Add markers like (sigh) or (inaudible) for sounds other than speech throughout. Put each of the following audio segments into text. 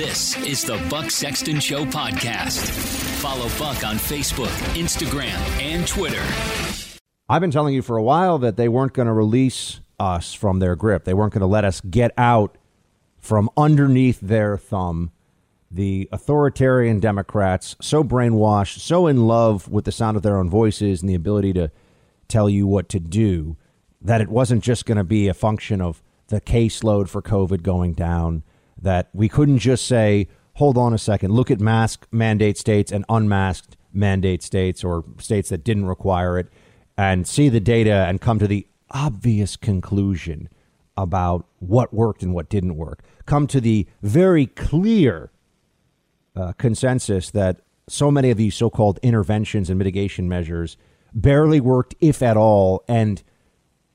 This is the Buck Sexton Show podcast. Follow Buck on Facebook, Instagram, and Twitter. I've been telling you for a while that they weren't going to release us from their grip. They weren't going to let us get out from underneath their thumb. The authoritarian Democrats, so brainwashed, so in love with the sound of their own voices and the ability to tell you what to do, that it wasn't just going to be a function of the caseload for COVID going down, that we couldn't just say, hold on a second, look at mask mandate states and unmasked mandate states or states that didn't require it and see the data and come to the obvious conclusion about what worked and what didn't work. Come to the very clear uh, consensus that so many of these so called interventions and mitigation measures barely worked, if at all, and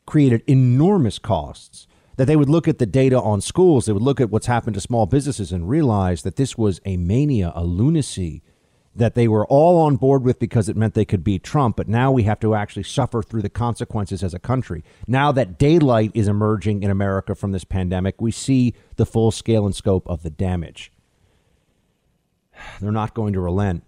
created enormous costs. That they would look at the data on schools, they would look at what's happened to small businesses and realize that this was a mania, a lunacy that they were all on board with because it meant they could beat Trump. But now we have to actually suffer through the consequences as a country. Now that daylight is emerging in America from this pandemic, we see the full scale and scope of the damage. (sighs) They're not going to relent.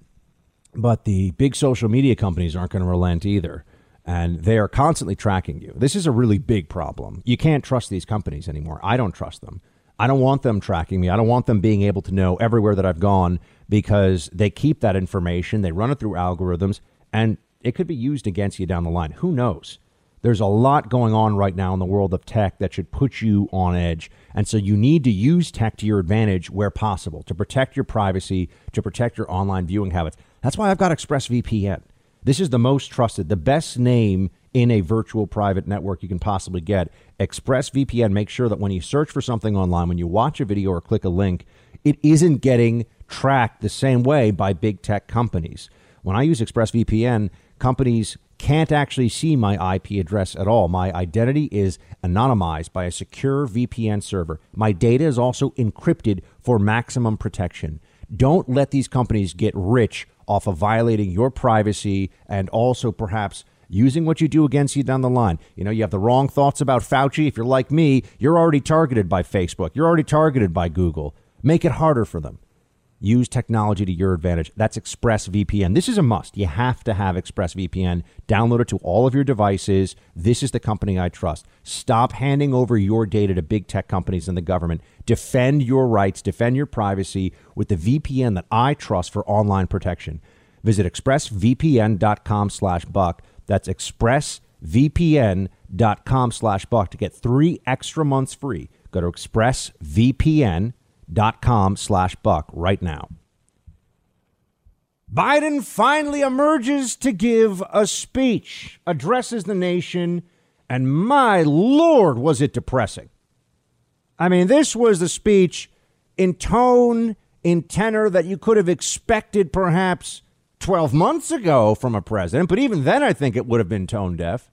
But the big social media companies aren't going to relent either. And they are constantly tracking you. This is a really big problem. You can't trust these companies anymore. I don't trust them. I don't want them tracking me. I don't want them being able to know everywhere that I've gone because they keep that information. They run it through algorithms and it could be used against you down the line. Who knows? There's a lot going on right now in the world of tech that should put you on edge. And so you need to use tech to your advantage where possible to protect your privacy, to protect your online viewing habits. That's why I've got ExpressVPN. This is the most trusted, the best name in a virtual private network you can possibly get. ExpressVPN makes sure that when you search for something online, when you watch a video or click a link, it isn't getting tracked the same way by big tech companies. When I use ExpressVPN, companies can't actually see my IP address at all. My identity is anonymized by a secure VPN server. My data is also encrypted for maximum protection. Don't let these companies get rich off of violating your privacy and also perhaps using what you do against you down the line. You know, you have the wrong thoughts about Fauci. If you're like me, you're already targeted by Facebook, you're already targeted by Google. Make it harder for them. Use technology to your advantage. That's ExpressVPN. This is a must. You have to have ExpressVPN. Download it to all of your devices. This is the company I trust. Stop handing over your data to big tech companies and the government. Defend your rights, defend your privacy with the VPN that I trust for online protection. Visit expressvpn.com slash buck. That's expressvpn.com slash buck to get three extra months free. Go to expressvpn.com dot com slash buck right now. Biden finally emerges to give a speech, addresses the nation, and my lord, was it depressing. I mean, this was the speech in tone, in tenor that you could have expected perhaps 12 months ago from a president, but even then I think it would have been tone deaf.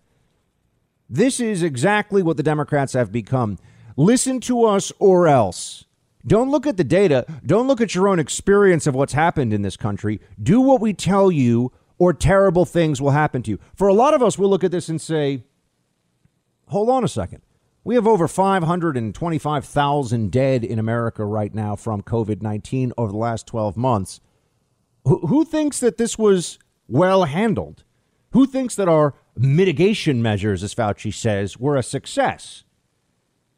This is exactly what the Democrats have become. Listen to us or else. Don't look at the data. Don't look at your own experience of what's happened in this country. Do what we tell you, or terrible things will happen to you. For a lot of us, we'll look at this and say, hold on a second. We have over 525,000 dead in America right now from COVID 19 over the last 12 months. Who thinks that this was well handled? Who thinks that our mitigation measures, as Fauci says, were a success?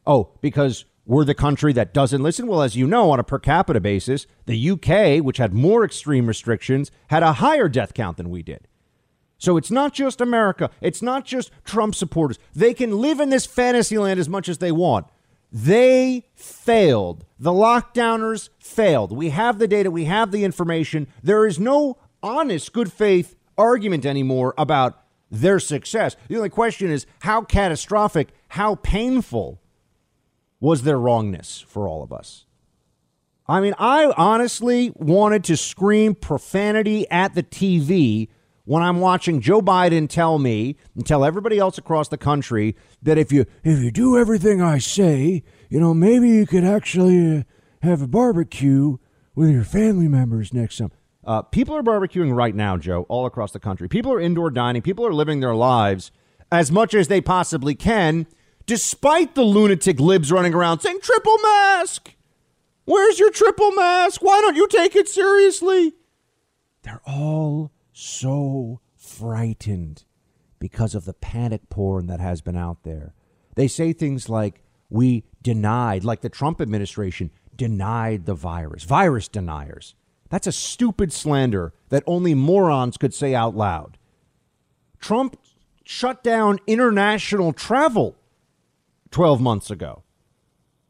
Oh, because we're the country that doesn't listen. Well, as you know, on a per capita basis, the UK, which had more extreme restrictions, had a higher death count than we did. So it's not just America. It's not just Trump supporters. They can live in this fantasy land as much as they want. They failed. The lockdowners failed. We have the data, we have the information. There is no honest, good faith argument anymore about their success. The only question is how catastrophic, how painful was their wrongness for all of us. I mean, I honestly wanted to scream profanity at the TV when I'm watching Joe Biden tell me and tell everybody else across the country that if you if you do everything I say, you know, maybe you could actually uh, have a barbecue with your family members next summer. Uh, people are barbecuing right now, Joe, all across the country. People are indoor dining. People are living their lives as much as they possibly can despite the lunatic libs running around saying triple mask. Where's your triple mask? Why don't you take it seriously? They're all so frightened because of the panic porn that has been out there. They say things like, we denied, like the Trump administration denied the virus, virus deniers. That's a stupid slander that only morons could say out loud. Trump shut down international travel 12 months ago,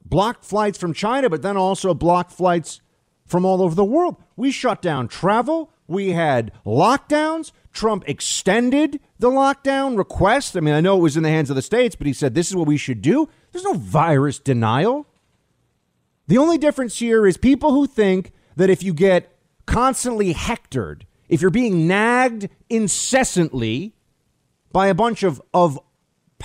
blocked flights from China, but then also blocked flights from all over the world. We shut down travel. We had lockdowns. Trump extended the lockdown request. I mean, I know it was in the hands of the states, but he said this is what we should do. There's no virus denial. The only difference here is people who think that if you get constantly hectored, if you're being nagged incessantly by a bunch of, of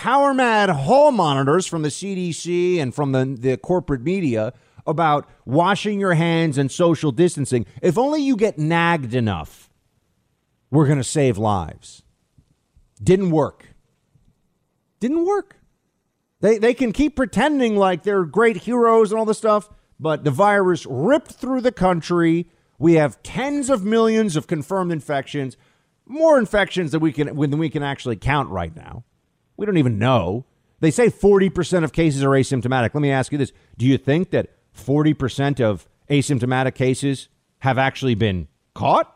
power mad hall monitors from the CDC and from the, the corporate media about washing your hands and social distancing, if only you get nagged enough, we're going to save lives. Didn't work. Didn't work. They, they can keep pretending like they're great heroes and all this stuff, but the virus ripped through the country. We have tens of millions of confirmed infections, more infections than we can than we can actually count right now. We don't even know. They say 40% of cases are asymptomatic. Let me ask you this. Do you think that 40% of asymptomatic cases have actually been caught?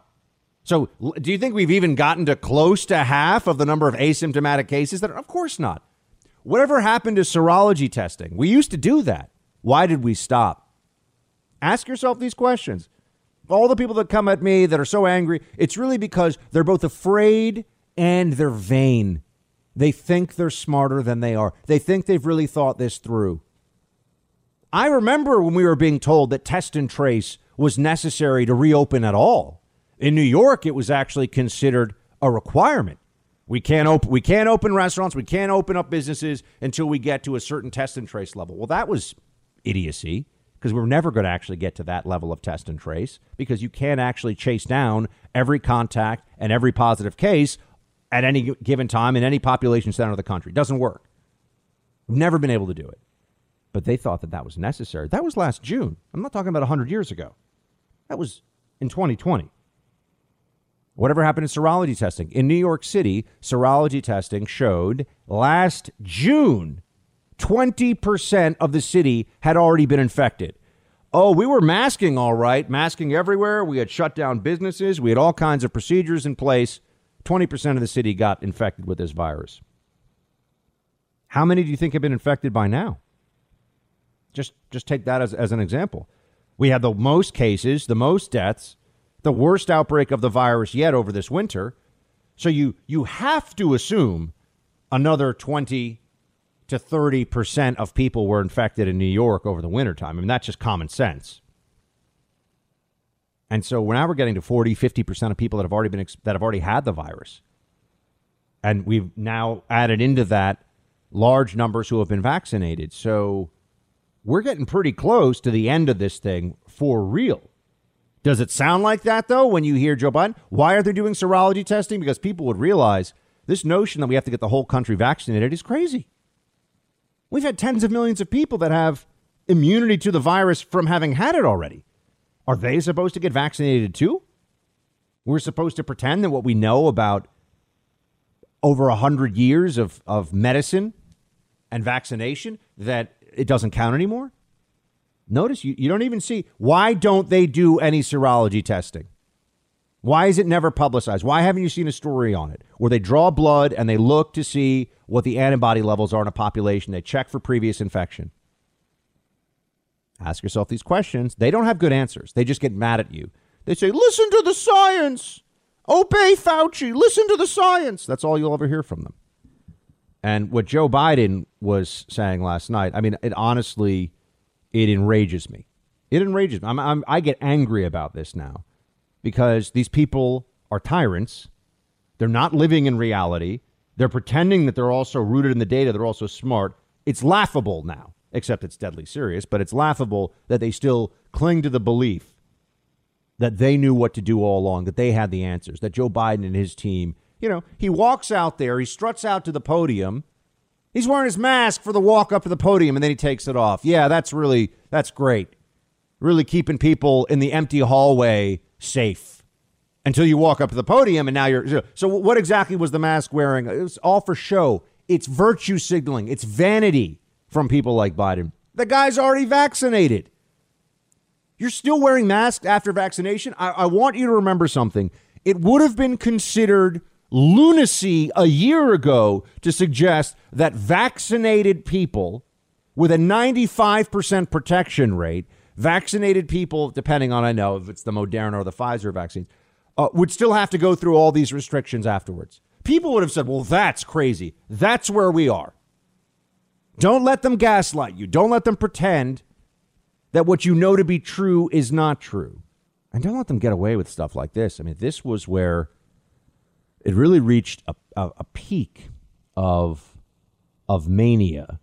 So, do you think we've even gotten to close to half of the number of asymptomatic cases that are, of course not. Whatever happened to serology testing? We used to do that. Why did we stop? Ask yourself these questions. All the people that come at me that are so angry, it's really because they're both afraid and they're vain. They think they're smarter than they are. They think they've really thought this through. I remember when we were being told that test and trace was necessary to reopen at all. In New York, it was actually considered a requirement. We can't open we can't open restaurants, we can't open up businesses until we get to a certain test and trace level. Well, that was idiocy because we're never going to actually get to that level of test and trace because you can't actually chase down every contact and every positive case at any given time in any population center of the country. Doesn't work. We've never been able to do it. But they thought that that was necessary. That was last June. I'm not talking about 100 years ago. That was in 2020. Whatever happened to serology testing? In New York City, serology testing showed last June 20% of the city had already been infected. Oh, we were masking all right, masking everywhere. We had shut down businesses. We had all kinds of procedures in place. 20% of the city got infected with this virus. How many do you think have been infected by now? Just, just take that as, as an example. We had the most cases, the most deaths, the worst outbreak of the virus yet over this winter. So you you have to assume another 20 to 30% of people were infected in New York over the wintertime. I mean, that's just common sense. And so now we're getting to 40, 50% of people that have already been that have already had the virus. And we've now added into that large numbers who have been vaccinated. So we're getting pretty close to the end of this thing for real. Does it sound like that, though, when you hear Joe Biden? Why are they doing serology testing? Because people would realize this notion that we have to get the whole country vaccinated is crazy. We've had tens of millions of people that have immunity to the virus from having had it already. Are they supposed to get vaccinated too? We're supposed to pretend that what we know about over a hundred years of, of medicine and vaccination that it doesn't count anymore? Notice you, you don't even see why don't they do any serology testing? Why is it never publicized? Why haven't you seen a story on it where they draw blood and they look to see what the antibody levels are in a population? They check for previous infection. Ask yourself these questions. They don't have good answers. They just get mad at you. They say, listen to the science. Obey Fauci. Listen to the science. That's all you'll ever hear from them. And what Joe Biden was saying last night, I mean, it honestly it enrages me. It enrages me. I'm, I'm, I get angry about this now because these people are tyrants. They're not living in reality. They're pretending that they're also rooted in the data. They're also smart. It's laughable now, except it's deadly serious, but it's laughable that they still cling to the belief that they knew what to do all along, that they had the answers, that Joe Biden and his team, you know, he walks out there, he struts out to the podium He's wearing his mask for the walk up to the podium and then he takes it off. Yeah, that's really that's great. really keeping people in the empty hallway safe until you walk up to the podium and now you're. So, what exactly was the mask wearing? It was all for show. It's virtue signaling, it's vanity from people like Biden. The guy's already vaccinated. You're still wearing masks after vaccination? I, I want you to remember something. It would have been considered lunacy a year ago to suggest that vaccinated people with a 95% protection rate, vaccinated people, depending on, I know if it's the Moderna or the Pfizer vaccines, uh, would still have to go through all these restrictions afterwards. People would have said, well, that's crazy. That's where we are. Don't let them gaslight you. Don't let them pretend that what you know to be true is not true. And don't let them get away with stuff like this. I mean, this was where it really reached a, a, a peak of, of mania.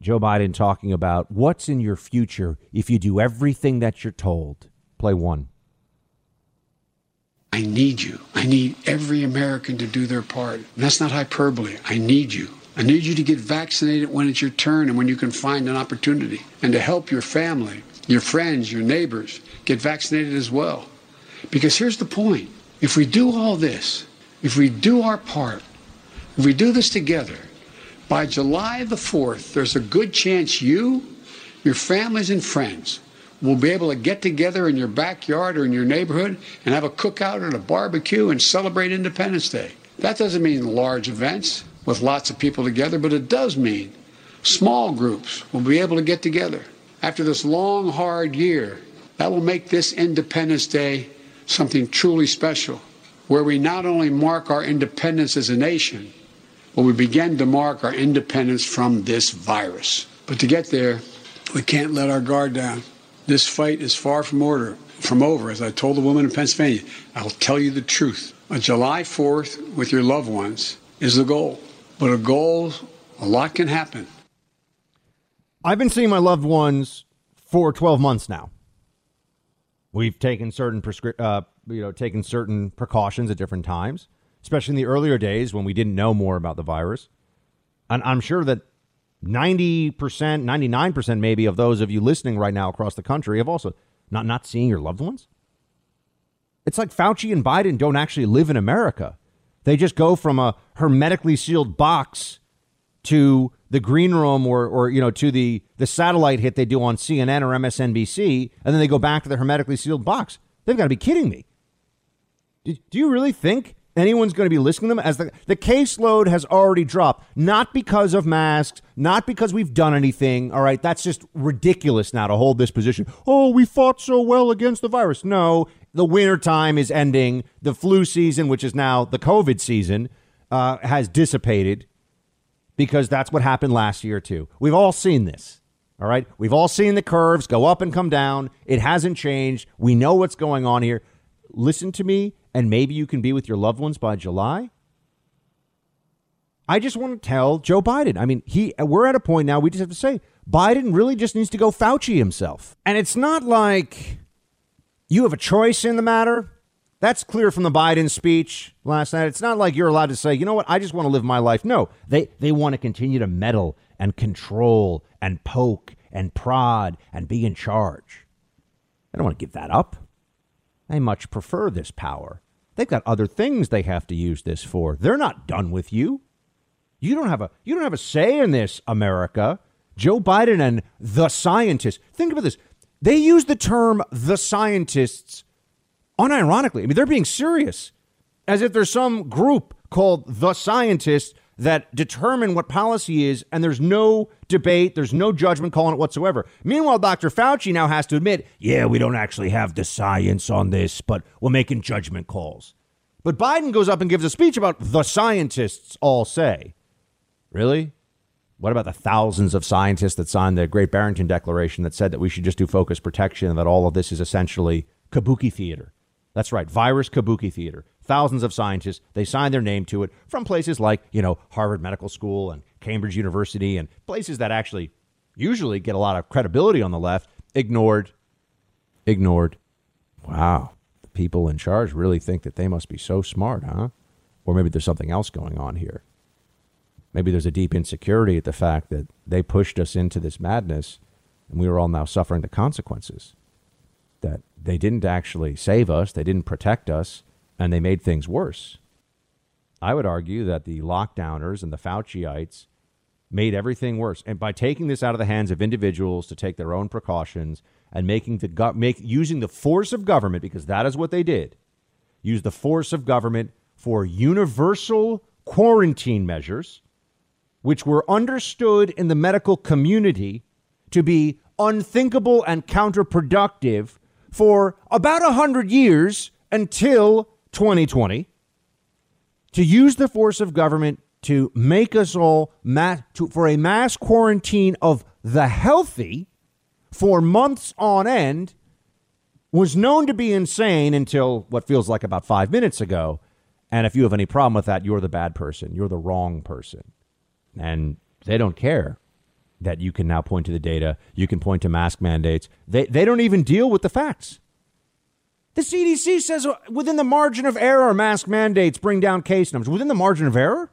Joe Biden talking about what's in your future if you do everything that you're told. Play one. I need you. I need every American to do their part. And that's not hyperbole. I need you. I need you to get vaccinated when it's your turn and when you can find an opportunity, and to help your family, your friends, your neighbors get vaccinated as well. Because here's the point if we do all this, if we do our part, if we do this together, by July the 4th, there's a good chance you, your families, and friends will be able to get together in your backyard or in your neighborhood and have a cookout or a barbecue and celebrate Independence Day. That doesn't mean large events with lots of people together, but it does mean small groups will be able to get together. After this long, hard year, that will make this Independence Day something truly special, where we not only mark our independence as a nation, but we begin to mark our independence from this virus. But to get there, we can't let our guard down. This fight is far from order, from over. As I told the woman in Pennsylvania, I'll tell you the truth. On July 4th, with your loved ones, is the goal. But a goal, a lot can happen. I've been seeing my loved ones for 12 months now. We've taken certain prescri- uh, you know, taken certain precautions at different times, especially in the earlier days when we didn't know more about the virus. And I'm sure that 90%, 99% maybe of those of you listening right now across the country have also not not seeing your loved ones. It's like Fauci and Biden don't actually live in America. They just go from a hermetically sealed box to the green room or, or you know to the, the satellite hit they do on CNN or MSNBC, and then they go back to the hermetically sealed box. They've got to be kidding me. Do, do you really think anyone's going to be listening to them as the, the caseload has already dropped not because of masks not because we've done anything all right that's just ridiculous now to hold this position oh we fought so well against the virus no the winter time is ending the flu season which is now the covid season uh, has dissipated because that's what happened last year too we've all seen this all right we've all seen the curves go up and come down it hasn't changed we know what's going on here listen to me and maybe you can be with your loved ones by July? I just want to tell Joe Biden. I mean, he we're at a point now we just have to say Biden really just needs to go Fauci himself. And it's not like you have a choice in the matter. That's clear from the Biden speech last night. It's not like you're allowed to say, "You know what? I just want to live my life." No. They they want to continue to meddle and control and poke and prod and be in charge. They don't want to give that up. They much prefer this power. They've got other things they have to use this for. They're not done with you. You don't have a you don't have a say in this, America. Joe Biden and the scientists. Think about this. They use the term the scientists unironically. I mean, they're being serious. As if there's some group called the scientists that determine what policy is, and there's no debate, there's no judgment call on it whatsoever. Meanwhile, Dr. Fauci now has to admit, yeah, we don't actually have the science on this, but we're making judgment calls. But Biden goes up and gives a speech about the scientists all say. Really? What about the thousands of scientists that signed the Great Barrington Declaration that said that we should just do focus protection and that all of this is essentially kabuki theater? That's right, virus kabuki theater thousands of scientists. They signed their name to it from places like, you know, Harvard Medical School and Cambridge University and places that actually usually get a lot of credibility on the left. Ignored. Ignored. Wow. The people in charge really think that they must be so smart, huh? Or maybe there's something else going on here. Maybe there's a deep insecurity at the fact that they pushed us into this madness and we are all now suffering the consequences. that they didn't actually save us, they didn't protect us, and they made things worse. I would argue that the lockdowners and the Fauciites made everything worse. And by taking this out of the hands of individuals to take their own precautions and making the go- make using the force of government because that is what they did. Use the force of government for universal quarantine measures which were understood in the medical community to be unthinkable and counterproductive for about 100 years until 2020 to use the force of government to make us all to, for a mass quarantine of the healthy for months on end was known to be insane until what feels like about five minutes ago. And if you have any problem with that, you're the bad person. You're the wrong person. And they don't care that you can now point to the data. You can point to mask mandates. They, they don't even deal with the facts. The CDC says within the margin of error, mask mandates bring down case numbers. Within the margin of error?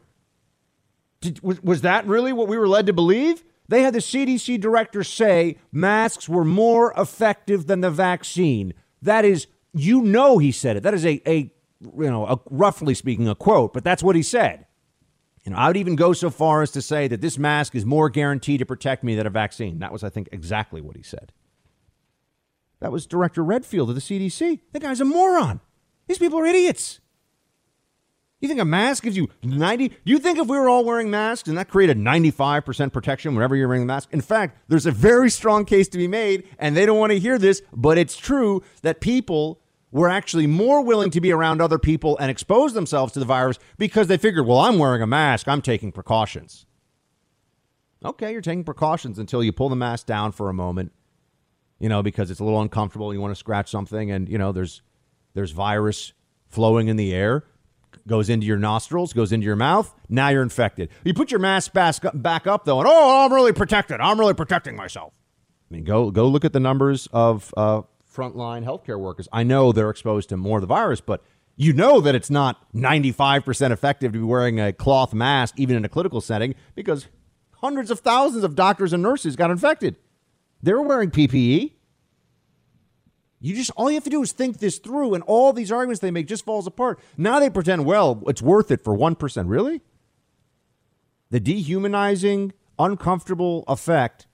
Did, was, was that really what we were led to believe? They had the CDC director say masks were more effective than the vaccine. That is, you know, he said it. That is a, a you know, a, roughly speaking, a quote, but that's what he said. And I would even go so far as to say that this mask is more guaranteed to protect me than a vaccine. That was, I think, exactly what he said. That was Director Redfield of the CDC. The guy's a moron. These people are idiots. You think a mask gives you 90? You think if we were all wearing masks and that created 95% protection whenever you're wearing a mask? In fact, there's a very strong case to be made, and they don't want to hear this, but it's true that people were actually more willing to be around other people and expose themselves to the virus because they figured, well, I'm wearing a mask, I'm taking precautions. Okay, you're taking precautions until you pull the mask down for a moment, you know, because it's a little uncomfortable. You want to scratch something, and you know, there's there's virus flowing in the air, goes into your nostrils, goes into your mouth. Now you're infected. You put your mask back up though, and oh, I'm really protected. I'm really protecting myself. I mean, go go look at the numbers of uh, frontline healthcare workers. I know they're exposed to more of the virus, but you know that it's not 95% effective to be wearing a cloth mask, even in a clinical setting, because hundreds of thousands of doctors and nurses got infected. They're wearing PPE. You just all you have to do is think this through, and all these arguments they make just falls apart. Now they pretend, well, it's worth it for one percent. Really? The dehumanizing, uncomfortable effect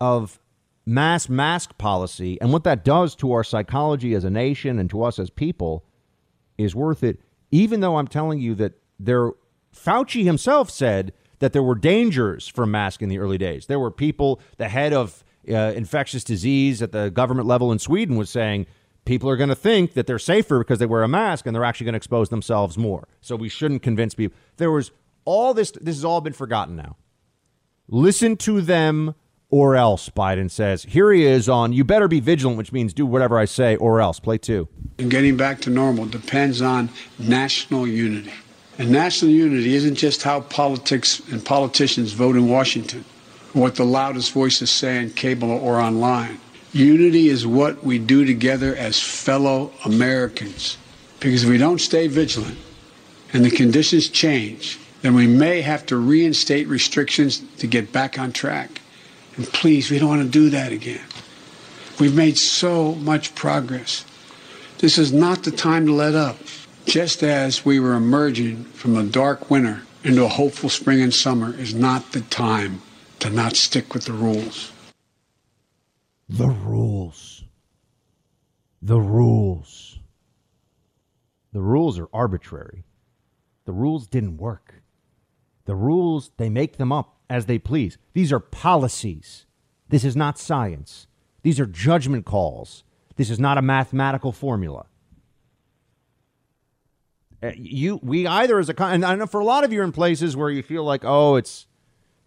of mass mask policy and what that does to our psychology as a nation and to us as people is worth it, even though I'm telling you that there Fauci himself said that there were dangers from masks in the early days. There were people, the head of uh, infectious disease at the government level in Sweden was saying people are going to think that they're safer because they wear a mask and they're actually going to expose themselves more. So we shouldn't convince people. There was all this, this has all been forgotten now. Listen to them or else, Biden says. Here he is on You Better Be Vigilant, which means do whatever I say or else. Play two. And getting back to normal depends on national unity. And national unity isn't just how politics and politicians vote in Washington, what the loudest voices say on cable or online. Unity is what we do together as fellow Americans. Because if we don't stay vigilant and the conditions change, then we may have to reinstate restrictions to get back on track. And please, we don't want to do that again. We've made so much progress. This is not the time to let up. Just as we were emerging from a dark winter into a hopeful spring and summer is not the time to not stick with the rules. The rules. The rules. The rules are arbitrary. The rules didn't work. The rules, they make them up as they please. These are policies. This is not science. These are judgment calls. This is not a mathematical formula. Uh, you, we either as a, and I know for a lot of you are in places where you feel like, oh, it's,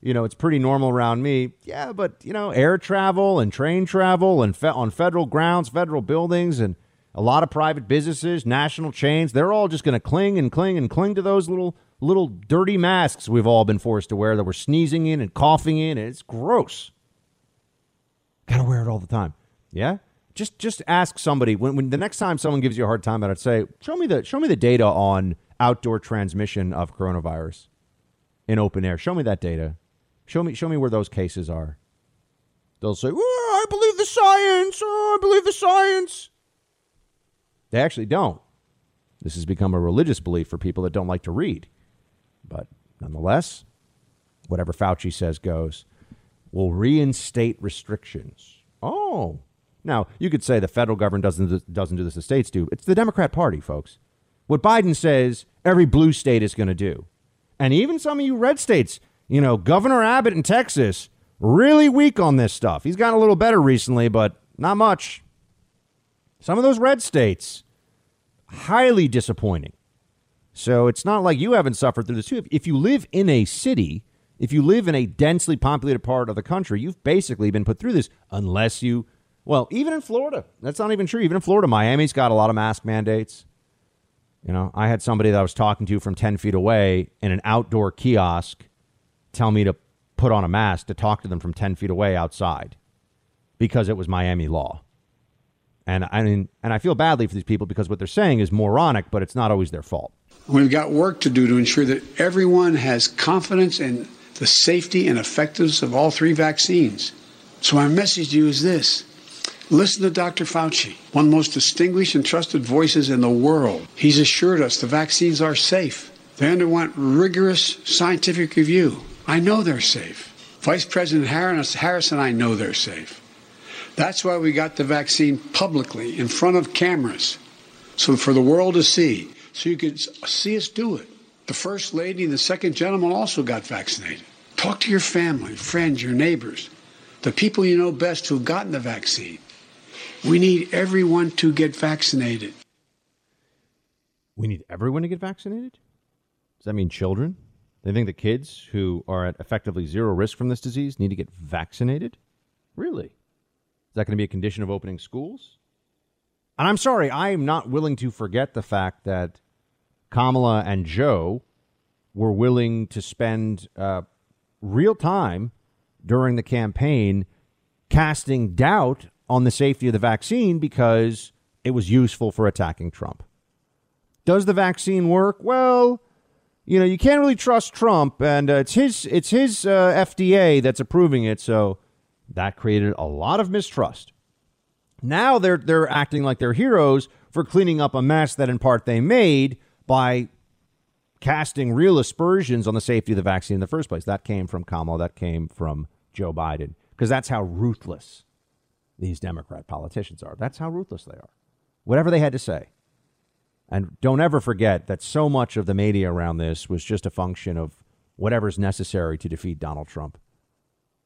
you know, it's pretty normal around me. Yeah, but you know, air travel and train travel and fe- on federal grounds, federal buildings, and a lot of private businesses, national chains, they're all just going to cling and cling and cling to those little little dirty masks we've all been forced to wear that we're sneezing in and coughing in. And it's gross. Gotta wear it all the time. Yeah? Just just ask somebody when, when the next time someone gives you a hard time about it, say, show me the show me the data on outdoor transmission of coronavirus in open air. Show me that data. Show me show me where those cases are. They'll say, well, I believe the science. Oh, I believe the science. They actually don't. This has become a religious belief for people that don't like to read. But nonetheless, whatever Fauci says goes. We'll reinstate restrictions. Oh. Now, you could say the federal government doesn't, doesn't do this, the states do. It's the Democrat Party, folks. What Biden says, every blue state is going to do. And even some of you red states, you know, Governor Abbott in Texas, really weak on this stuff. He's gotten a little better recently, but not much. Some of those red states, highly disappointing. So it's not like you haven't suffered through this too. If you live in a city, if you live in a densely populated part of the country, you've basically been put through this unless you, well, even in Florida, that's not even true. Even in Florida, Miami's got a lot of mask mandates. You know, I had somebody that I was talking to from 10 feet away in an outdoor kiosk tell me to put on a mask to talk to them from 10 feet away outside because it was Miami law. And I mean, and I feel badly for these people because what they're saying is moronic, but it's not always their fault. We've got work to do to ensure that everyone has confidence in the safety and effectiveness of all three vaccines. So my message to you is this. Listen to Dr. Fauci, one of the most distinguished and trusted voices in the world. He's assured us the vaccines are safe. They underwent rigorous scientific review. I know they're safe. Vice President Harris and I know they're safe. That's why we got the vaccine publicly in front of cameras, so for the world to see, so you could see us do it. The First Lady and the Second Gentleman also got vaccinated. Talk to your family, friends, your neighbors, the people you know best who've gotten the vaccine. We need everyone to get vaccinated. We need everyone to get vaccinated? Does that mean children? They think the kids who are at effectively zero risk from this disease need to get vaccinated? Really? Is that going to be a condition of opening schools? And I'm sorry, I am not willing to forget the fact that Kamala and Joe were willing to spend uh, real time during the campaign casting doubt on the safety of the vaccine because it was useful for attacking Trump. Does the vaccine work? Well, you know, you can't really trust Trump, and uh, it's his it's his uh, FDA that's approving it, so that created a lot of mistrust. Now they're they're acting like they're heroes for cleaning up a mess that in part they made by casting real aspersions on the safety of the vaccine in the first place. That came from Kamala, that came from Joe Biden, because that's how ruthless these Democrat politicians are. That's how ruthless they are. Whatever they had to say. And don't ever forget that so much of the media around this was just a function of whatever's necessary to defeat Donald Trump.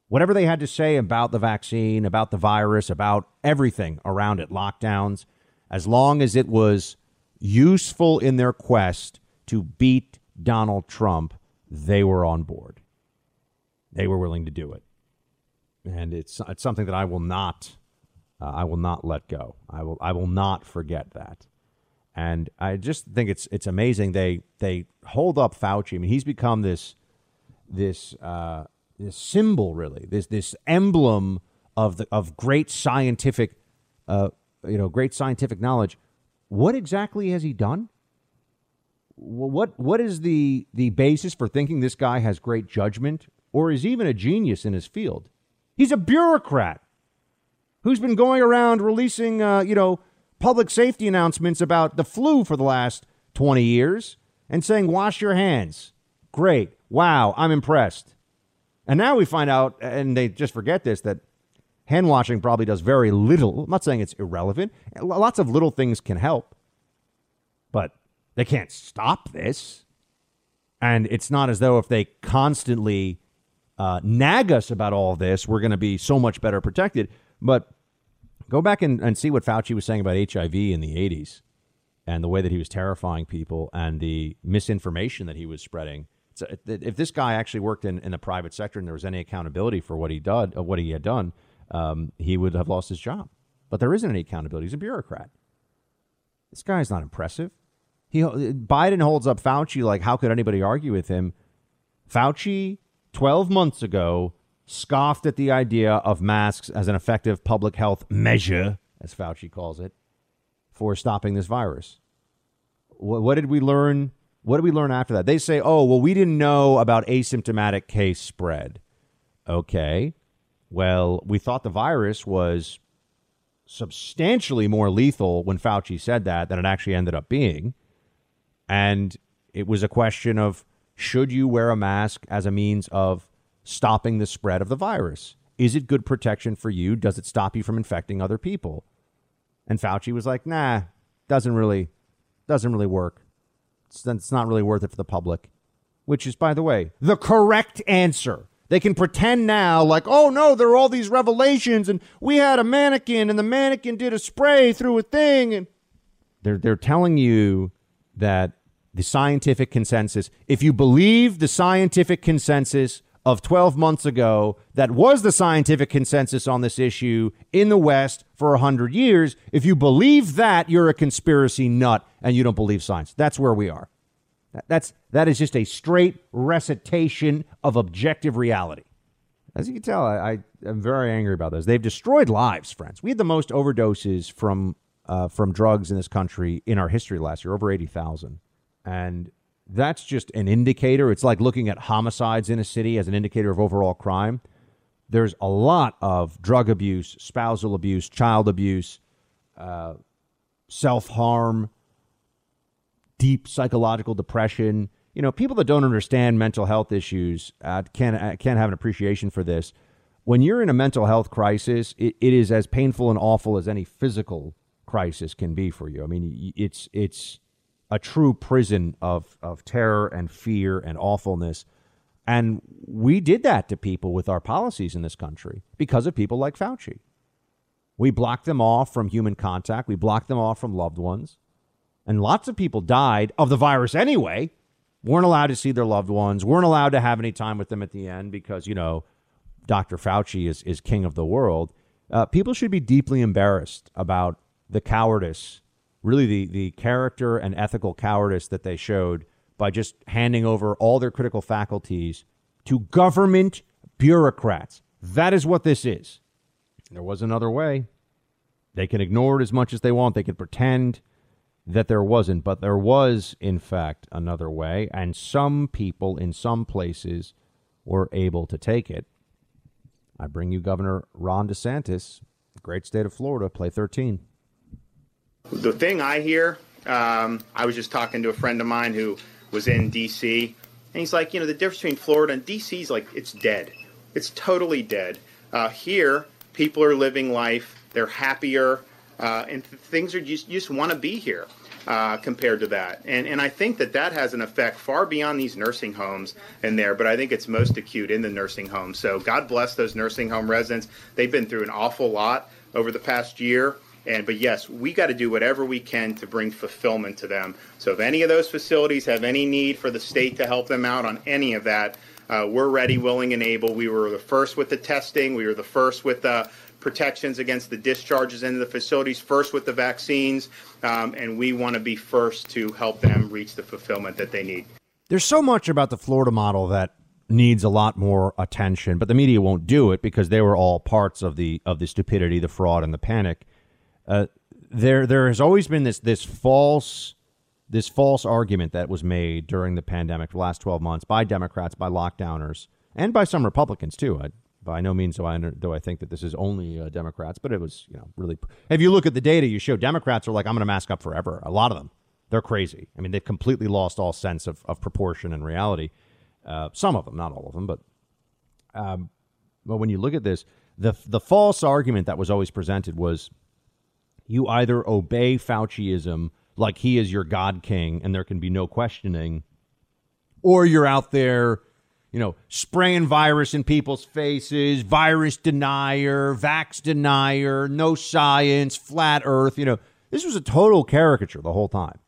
Whatever they had to say about the vaccine, about the virus, about everything around it, lockdowns, as long as it was useful in their quest to beat Donald Trump, they were on board. They were willing to do it. And it's, it's something that I will not uh, I will not let go. I will I will not forget that. And I just think it's it's amazing they they hold up Fauci. I mean, he's become this this uh, this symbol, really, this this emblem of the of great scientific, uh, you know, great scientific knowledge. What exactly has he done? What what is the the basis for thinking this guy has great judgment or is even a genius in his field? He's a bureaucrat who's been going around releasing, uh, you know, public safety announcements about the flu for the last 20 years and saying, wash your hands. Great. Wow. I'm impressed. And now we find out, and they just forget this, that hand washing probably does very little. I'm not saying it's irrelevant. Lots of little things can help, but they can't stop this. And it's not as though if they constantly uh, nag us about all this, we're going to be so much better protected. But go back and, and see what Fauci was saying about HIV in the 80s and the way that he was terrifying people and the misinformation that he was spreading. So if this guy actually worked in, in the private sector and there was any accountability for what he did, uh, what he had done, um, he would have lost his job. But there isn't any accountability. He's a bureaucrat. This guy's not impressive. He Biden holds up Fauci like, how could anybody argue with him? Fauci, 12 months ago, scoffed at the idea of masks as an effective public health measure, as Fauci calls it, for stopping this virus. What did we learn? What do we learn after that? They say, oh, well, we didn't know about asymptomatic case spread. Okay. Well, we thought the virus was substantially more lethal when Fauci said that than it actually ended up being. And it was a question of should you wear a mask as a means of stopping the spread of the virus? Is it good protection for you? Does it stop you from infecting other people? And Fauci was like, nah, doesn't really, doesn't really work. It's, it's not really worth it for the public, which is, by the way, the correct answer. They can pretend now like, oh no, there are all these revelations, and we had a mannequin, and the mannequin did a spray through a thing, and they're they're telling you that the scientific consensus, if you believe the scientific consensus of 12 months ago that was the scientific consensus on this issue in the West for 100 years, if you believe that, you're a conspiracy nut and you don't believe science. That's where we are. That's that is just a straight recitation of objective reality. As you can tell, I, I am very angry about this. They've destroyed lives, friends. We had the most overdoses from uh, from drugs in this country in our history last year, over eighty thousand, and that's just an indicator. It's like looking at homicides in a city as an indicator of overall crime. There's a lot of drug abuse, spousal abuse, child abuse, uh, self harm, deep psychological depression. You know, people that don't understand mental health issues uh, can't uh, can't have an appreciation for this. When you're in a mental health crisis, it, it is as painful and awful as any physical crisis can be for you. I mean, it's it's a true prison of of terror and fear and awfulness. And we did that to people with our policies in this country because of people like Fauci. We blocked them off from human contact. We blocked them off from loved ones. And lots of people died of the virus anyway, weren't allowed to see their loved ones, weren't allowed to have any time with them at the end because, you know, Dr. Fauci is, is king of the world. Uh, people should be deeply embarrassed about the cowardice, really the, the character and ethical cowardice that they showed by just handing over all their critical faculties to government bureaucrats. That is what this is. There was another way. They can ignore it as much as they want. They can pretend that there wasn't, but there was, in fact, another way, and some people in some places were able to take it. I bring you Governor Ron DeSantis, great state of Florida, play 13. The thing I hear, um, I was just talking to a friend of mine who was in D.C., and he's like, you know, the difference between Florida and D.C. is like, it's dead. It's totally dead. Uh, here, people are living life, they're happier, uh, and things are just, just want to be here uh, compared to that. And, and I think that that has an effect far beyond these nursing homes in there, but I think it's most acute in the nursing homes. So God bless those nursing home residents. They've been through an awful lot over the past year. And but yes, we got to do whatever we can to bring fulfillment to them. So if any of those facilities have any need for the state to help them out on any of that, uh, we're ready, willing, and able. We were the first with the testing. We were the first with the protections against the discharges into the facilities, first with the vaccines, um, and we want to be first to help them reach the fulfillment that they need. There's so much about the Florida model that needs a lot more attention, but the media won't do it because they were all parts of the of the stupidity, the fraud, and the panic. Uh, there, there has always been this this false this false argument that was made during the pandemic, the last 12 months, by Democrats, by lockdowners, and by some Republicans too. I, by no means do I do I think that this is only uh, Democrats, but it was you know really. If you look at the data, you show Democrats are like I'm going to mask up forever. A lot of them, they're crazy. I mean, they've completely lost all sense of, of proportion and reality. Uh, some of them, not all of them, but um, but when you look at this, the the false argument that was always presented was you either obey Fauciism like he is your God King and there can be no questioning, or you're out there you know, spraying virus in people's faces, virus denier, vax denier, no science, flat earth. You know, this was a total caricature the whole time,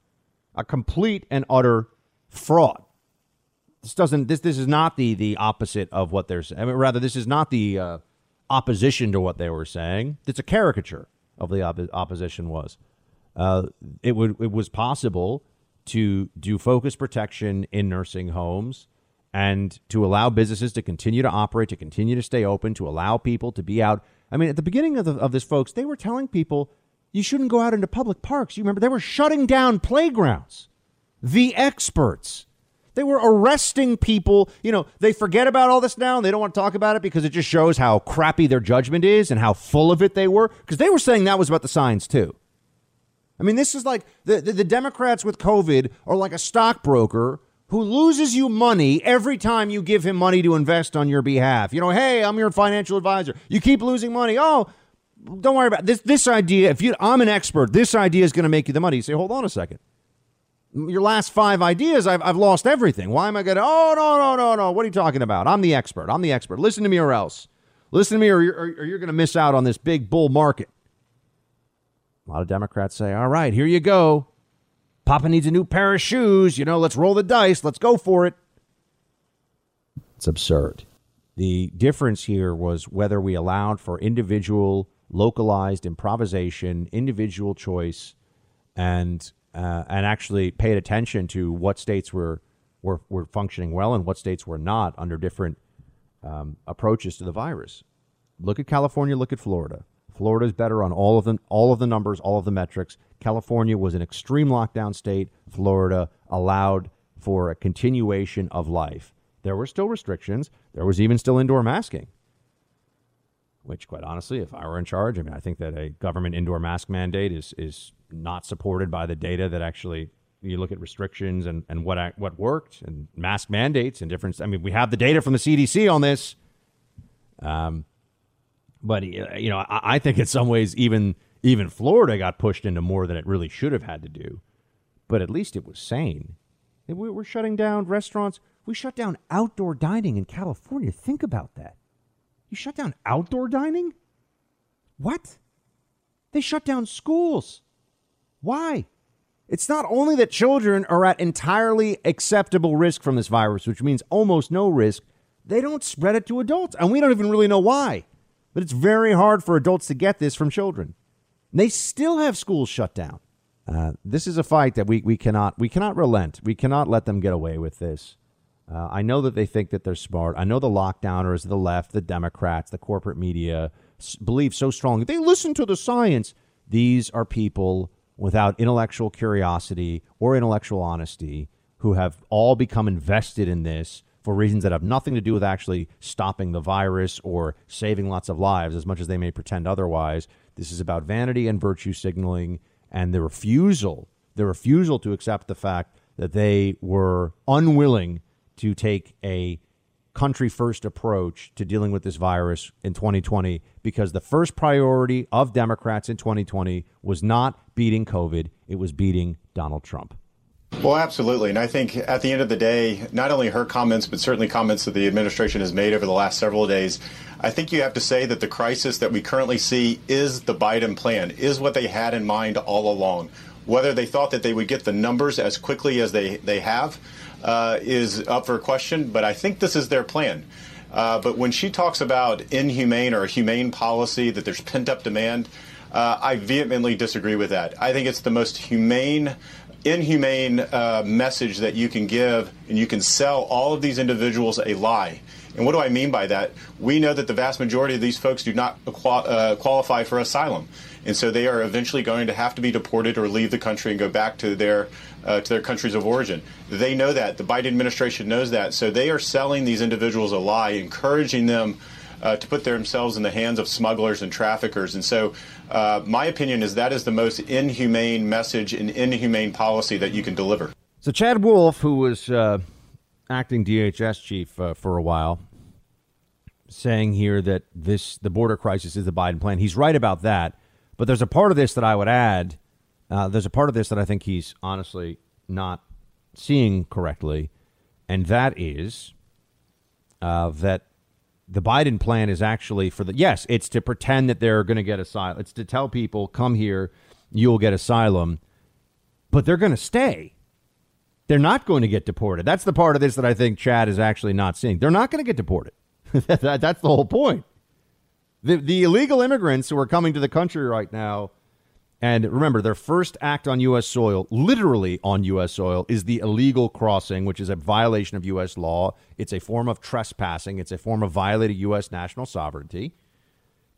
a complete and utter fraud. This doesn't. This this is not the the opposite of what they're saying. I mean, rather, this is not the uh, opposition to what they were saying. It's a caricature of the op- opposition was. Uh, it would it was possible to do focus protection in nursing homes and to allow businesses to continue to operate, to continue to stay open, to allow people to be out. I mean, at the beginning of, the, of this, folks, they were telling people you shouldn't go out into public parks. You remember they were shutting down playgrounds. The experts, They were arresting people. You know, they forget about all this now and they don't want to talk about it because it just shows how crappy their judgment is and how full of it they were. Because they were saying that was about the science, too. I mean, this is like the, the, the Democrats with COVID are like a stockbroker who loses you money every time you give him money to invest on your behalf. You know, hey, I'm your financial advisor. You keep losing money. Oh, don't worry about it. this. This idea, if you, I'm an expert, this idea is going to make you the money. You say, hold on a second. Your last five ideas, I've, I've lost everything. Why am I going to? Oh no no no no! What are you talking about? I'm the expert. I'm the expert. Listen to me or else. Listen to me or you're, or you're going to miss out on this big bull market. A lot of Democrats say, all right, here you go. Papa needs a new pair of shoes. You know, let's roll the dice. Let's go for it. It's absurd. The difference here was whether we allowed for individual, localized improvisation, individual choice, and uh, and actually paid attention to what states were, were were functioning well and what states were not under different um, approaches to the virus. Look at California. Look at Florida. Florida is better on all of them, all of the numbers, all of the metrics. California was an extreme lockdown state. Florida allowed for a continuation of life. There were still restrictions. There was even still indoor masking. Which, quite honestly, if I were in charge, I mean, I think that a government indoor mask mandate is is not supported by the data that actually you look at restrictions and, and what what worked and mask mandates and different. I mean, we have the data from the CDC on this. Um, but you know, I, I think in some ways even even Florida got pushed into more than it really should have had to do. But at least it was sane. We were shutting down restaurants. We shut down outdoor dining in California. Think about that. You shut down outdoor dining? What? They shut down schools. Why? It's not only that children are at entirely acceptable risk from this virus, which means almost no risk, they don't spread it to adults. And we don't even really know why. But it's very hard for adults to get this from children. They still have schools shut down. Uh, this is a fight that we, we cannot we cannot relent. We cannot let them get away with this. Uh, I know that they think that they're smart. I know the lockdowners, the left, the Democrats, the corporate media s- believe so strongly. They listen to the science. These are people without intellectual curiosity or intellectual honesty who have all become invested in this for reasons that have nothing to do with actually stopping the virus or saving lots of lives, as much as they may pretend otherwise. This is about vanity and virtue signaling and the refusal, the refusal to accept the fact that they were unwilling to take a country first approach to dealing with this virus in 2020 because the first priority of Democrats in 2020 was not beating COVID, it was beating Donald Trump. Well, absolutely. And I think at the end of the day, not only her comments, but certainly comments that the administration has made over the last several days, I think you have to say that the crisis that we currently see is the Biden plan, is what they had in mind all along. Whether they thought that they would get the numbers as quickly as they, they have uh, is up for question, but I think this is their plan. Uh, but when she talks about inhumane or humane policy, that there's pent up demand, uh, I vehemently disagree with that. I think it's the most humane inhumane uh, message that you can give, and you can sell all of these individuals a lie. And what do I mean by that? We know that the vast majority of these folks do not uh, qualify for asylum, and so they are eventually going to have to be deported or leave the country and go back to their uh, to their countries of origin. They know that. The Biden administration knows that. So they are selling these individuals a lie, encouraging them uh, to put themselves in the hands of smugglers and traffickers. And so, uh, my opinion is that is the most inhumane message and inhumane policy that you can deliver. So, Chad Wolf, who was uh, acting DHS chief uh, for a while, saying here that this the border crisis is the Biden plan. He's right about that, but there's a part of this that I would add. Uh, there's a part of this that I think he's honestly not seeing correctly, and that is uh, that the Biden plan is actually for the yes, it's to pretend that they're going to get asylum. It's to tell people, come here, you'll get asylum, but they're going to stay. They're not going to get deported. That's the part of this that I think Chad is actually not seeing. They're not going to get deported. (laughs) That's the whole point. The, the illegal immigrants who are coming to the country right now and remember, their first act on U.S. soil, literally on U.S. soil, is the illegal crossing, which is a violation of U.S. law. It's a form of trespassing, it's a form of violating U.S. national sovereignty.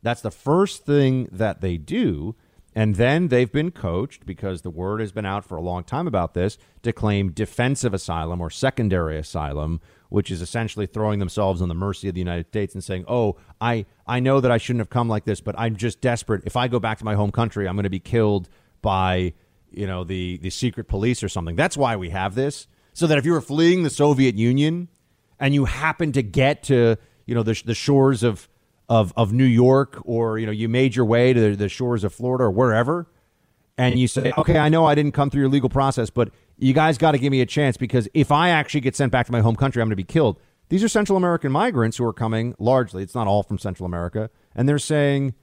That's the first thing that they do. And then they've been coached because the word has been out for a long time about this to claim defensive asylum or secondary asylum, which is essentially throwing themselves on the mercy of the United States and saying, "Oh, I I know that I shouldn't have come like this, but I'm just desperate. If I go back to my home country, I'm going to be killed by, you know, the the secret police or something." That's why we have this. So that if you were fleeing the Soviet Union and you happen to get to, you know, the the shores of of of New York, or you know, you made your way to the shores of Florida or wherever, and you say, okay, I know I didn't come through your legal process, but you guys got to give me a chance because if I actually get sent back to my home country, I'm going to be killed. These are Central American migrants who are coming largely. It's not all from Central America, and they're saying,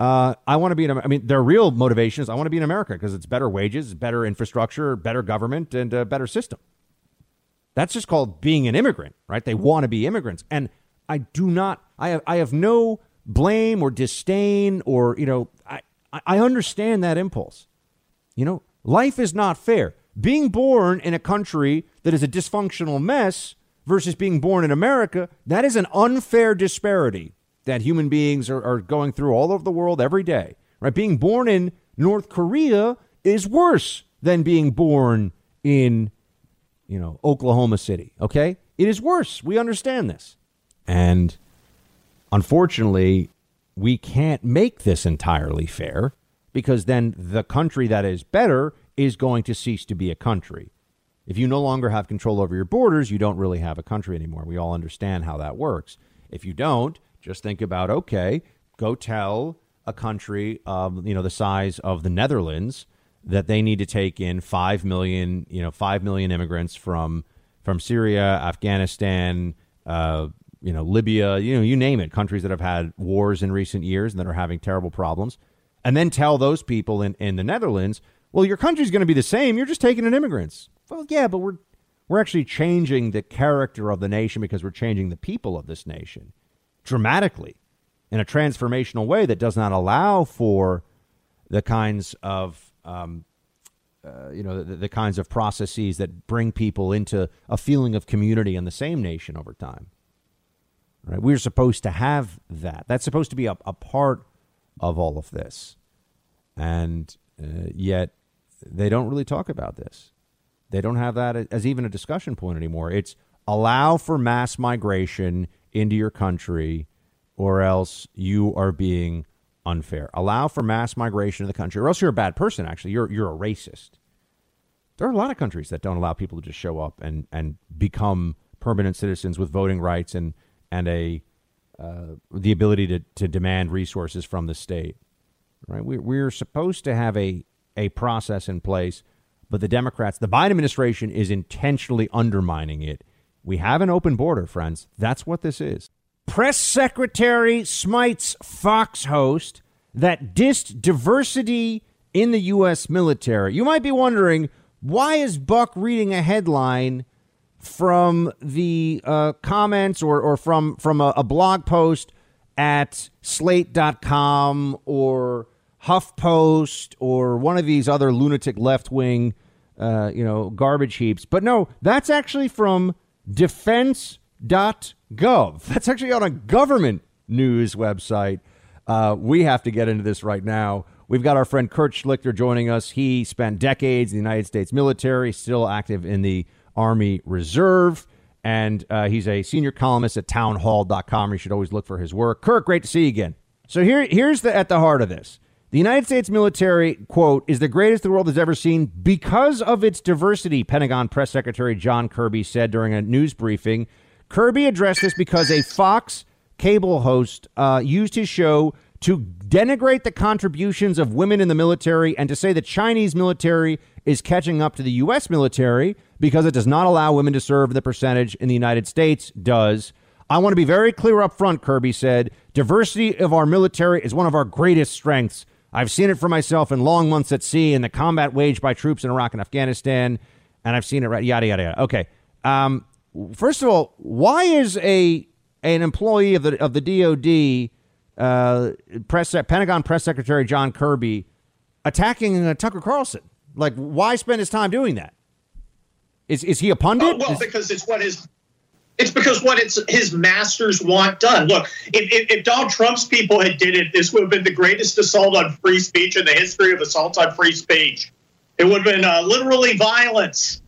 uh, "I want to be in." I mean, their real motivation is, "I want to be in America because it's better wages, better infrastructure, better government, and a better system." That's just called being an immigrant, right? They want to be immigrants, and I do not. I have. I have no blame or disdain or you know. I I understand that impulse. You know, life is not fair. Being born in a country that is a dysfunctional mess versus being born in America, that is an unfair disparity that human beings are, are going through all over the world every day. Right? Being born in North Korea is worse than being born in, you know, Oklahoma City. Okay? It is worse. We understand this. And unfortunately, we can't make this entirely fair because then the country that is better is going to cease to be a country. If you no longer have control over your borders, you don't really have a country anymore. We all understand how that works. If you don't, just think about okay, go tell a country, um, you know, the size of the Netherlands that they need to take in five million, you know, five million immigrants from from Syria, Afghanistan, uh, you know, Libya, you know, you name it, countries that have had wars in recent years and that are having terrible problems, and then tell those people in, in the Netherlands, well, your country's going to be the same. You're just taking in immigrants. Well, yeah, but we're we're actually changing the character of the nation because we're changing the people of this nation dramatically in a transformational way that does not allow for the kinds of um, uh, you know the, the, kinds of processes that bring people into a feeling of community in the same nation over time. Right? We're supposed to have that. That's supposed to be a, a part of all of this, and uh, yet they don't really talk about this. They don't have that as even a discussion point anymore. It's allow for mass migration into your country, or else you are being unfair. Allow for mass migration to the country, or else you're a bad person. Actually, you're you're a racist. There are a lot of countries that don't allow people to just show up and and become permanent citizens with voting rights and and a uh, the ability to to demand resources from the state. Right? We, we're supposed to have a a process in place but the Democrats, the Biden administration is intentionally undermining it. We have an open border, friends. That's what this is. Press Secretary smites Fox host that dissed diversity in the U.S. military. You might be wondering why is Buck reading a headline from the uh, comments or, or from, from a, a blog post at slate.com or HuffPost or one of these other lunatic left wing, uh, you know, garbage heaps. But no, that's actually from defense.gov. (laughs) That's actually on a government news website. Uh, we have to get into this right now. We've got our friend Kurt Schlichter joining us. He spent decades in the United States military, still active in the Army Reserve, and uh, he's a senior columnist at townhall.com. You should always look for his work. Kurt, great to see you again. So here, here's the at the heart of this. The United States military, quote, is the greatest the world has ever seen because of its diversity, Pentagon Press Secretary John Kirby said during a news briefing. Kirby addressed this because a Fox cable host uh, used his show to denigrate the contributions of women in the military and to say the Chinese military is catching up to the U.S. military because it does not allow women to serve the percentage in the United States does. I want to be very clear up front, Kirby said. Diversity of our military is one of our greatest strengths. I've seen it for myself in long months at sea and the combat waged by troops in Iraq and Afghanistan, and I've seen it right. Yada yada yada. Okay. Um, first of all, why is a an employee of the of the DoD, uh, press Pentagon press secretary John Kirby, attacking uh, Tucker Carlson? Like, why spend his time doing that? Is is he a pundit? Oh, well, is, because it's what his It's because what it's his masters want done. Look, if, if, if, Donald Trump's people had did it, this would have been the greatest assault on free speech in the history of assaults on free speech. It would have been uh, literally violence.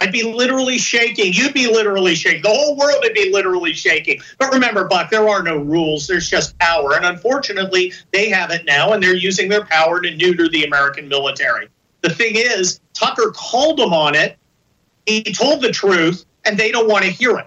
I'd be literally shaking. You'd be literally shaking. The whole world would be literally shaking. But remember, Buck, there are no rules. There's just power. And unfortunately, they have it now, and they're using their power to neuter the American military. The thing is, Tucker called them on it. He told the truth, and they don't want to hear it.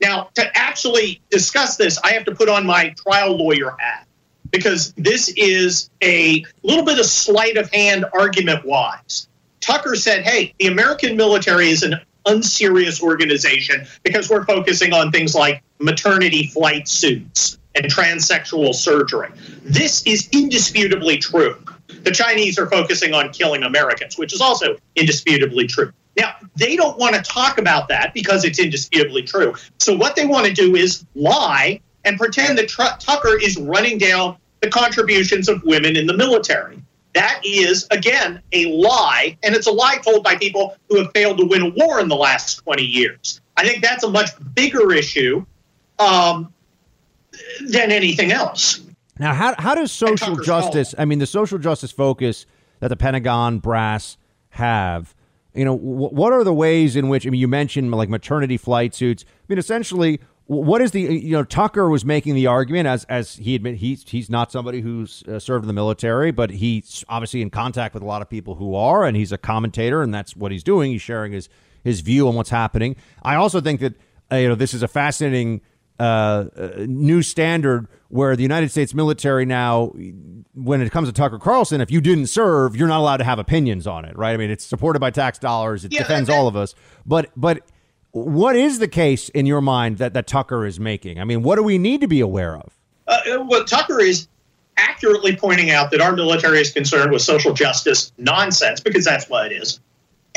Now, to actually discuss this, I have to put on my trial lawyer hat because this is a little bit of sleight of hand argument wise. Tucker said, hey, the American military is an unserious organization because we're focusing on things like maternity flight suits and transsexual surgery. This is indisputably true. The Chinese are focusing on killing Americans, which is also indisputably true. Now, they don't want to talk about that because it's indisputably true. So, what they want to do is lie and pretend that Tr- Tucker is running down the contributions of women in the military. That is, again, a lie, and it's a lie told by people who have failed to win a war in the last 20 years. I think that's a much bigger issue um, than anything else. Now, how, how does social justice, I mean, the social justice focus that the Pentagon brass have, you know, what are the ways in which I mean, you mentioned like maternity flight suits. I mean, essentially, what is the you know Tucker was making the argument as as he admit he's he's not somebody who's uh, served in the military, but he's obviously in contact with a lot of people who are, and he's a commentator, and that's what he's doing. He's sharing his his view on what's happening. I also think that uh, you know this is a fascinating uh, new standard where the United States military now, when it comes to Tucker Carlson, if you didn't serve, you're not allowed to have opinions on it, right? I mean, it's supported by tax dollars. It yeah, defends all of us. But but what is the case in your mind that, that Tucker is making? I mean, what do we need to be aware of? Uh, well, Tucker is accurately pointing out that our military is concerned with social justice nonsense because that's what it is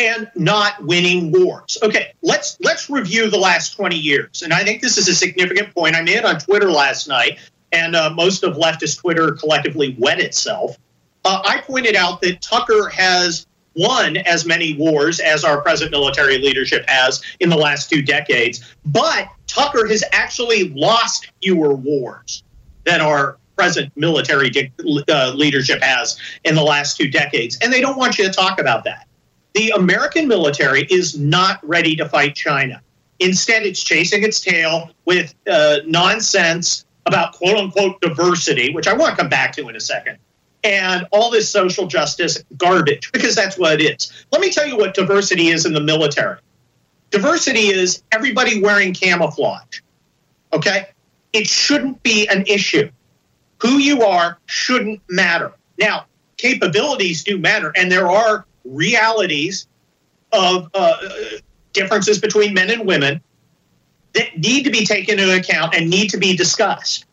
and not winning wars. Okay, let's let's review the last 20 years. And I think this is a significant point I made on Twitter last night and uh, most of leftist Twitter collectively wet itself. Uh, I pointed out that Tucker has won as many wars as our present military leadership has in the last two decades, but Tucker has actually lost fewer wars than our present military uh, leadership has in the last two decades. And they don't want you to talk about that. The American military is not ready to fight China. Instead, it's chasing its tail with uh, nonsense about quote unquote diversity, which I want to come back to in a second, and all this social justice garbage, because that's what it is. Let me tell you what diversity is in the military diversity is everybody wearing camouflage. Okay? It shouldn't be an issue. Who you are shouldn't matter. Now, capabilities do matter, and there are realities of uh, differences between men and women that need to be taken into account and need to be discussed.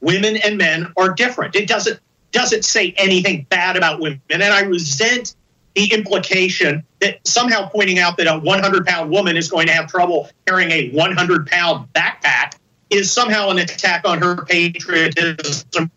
Women and men are different. It doesn't doesn't say anything bad about women, and I resent the implication that somehow pointing out that a 100 pound woman is going to have trouble carrying a 100 pound backpack is somehow an attack on her patriotism.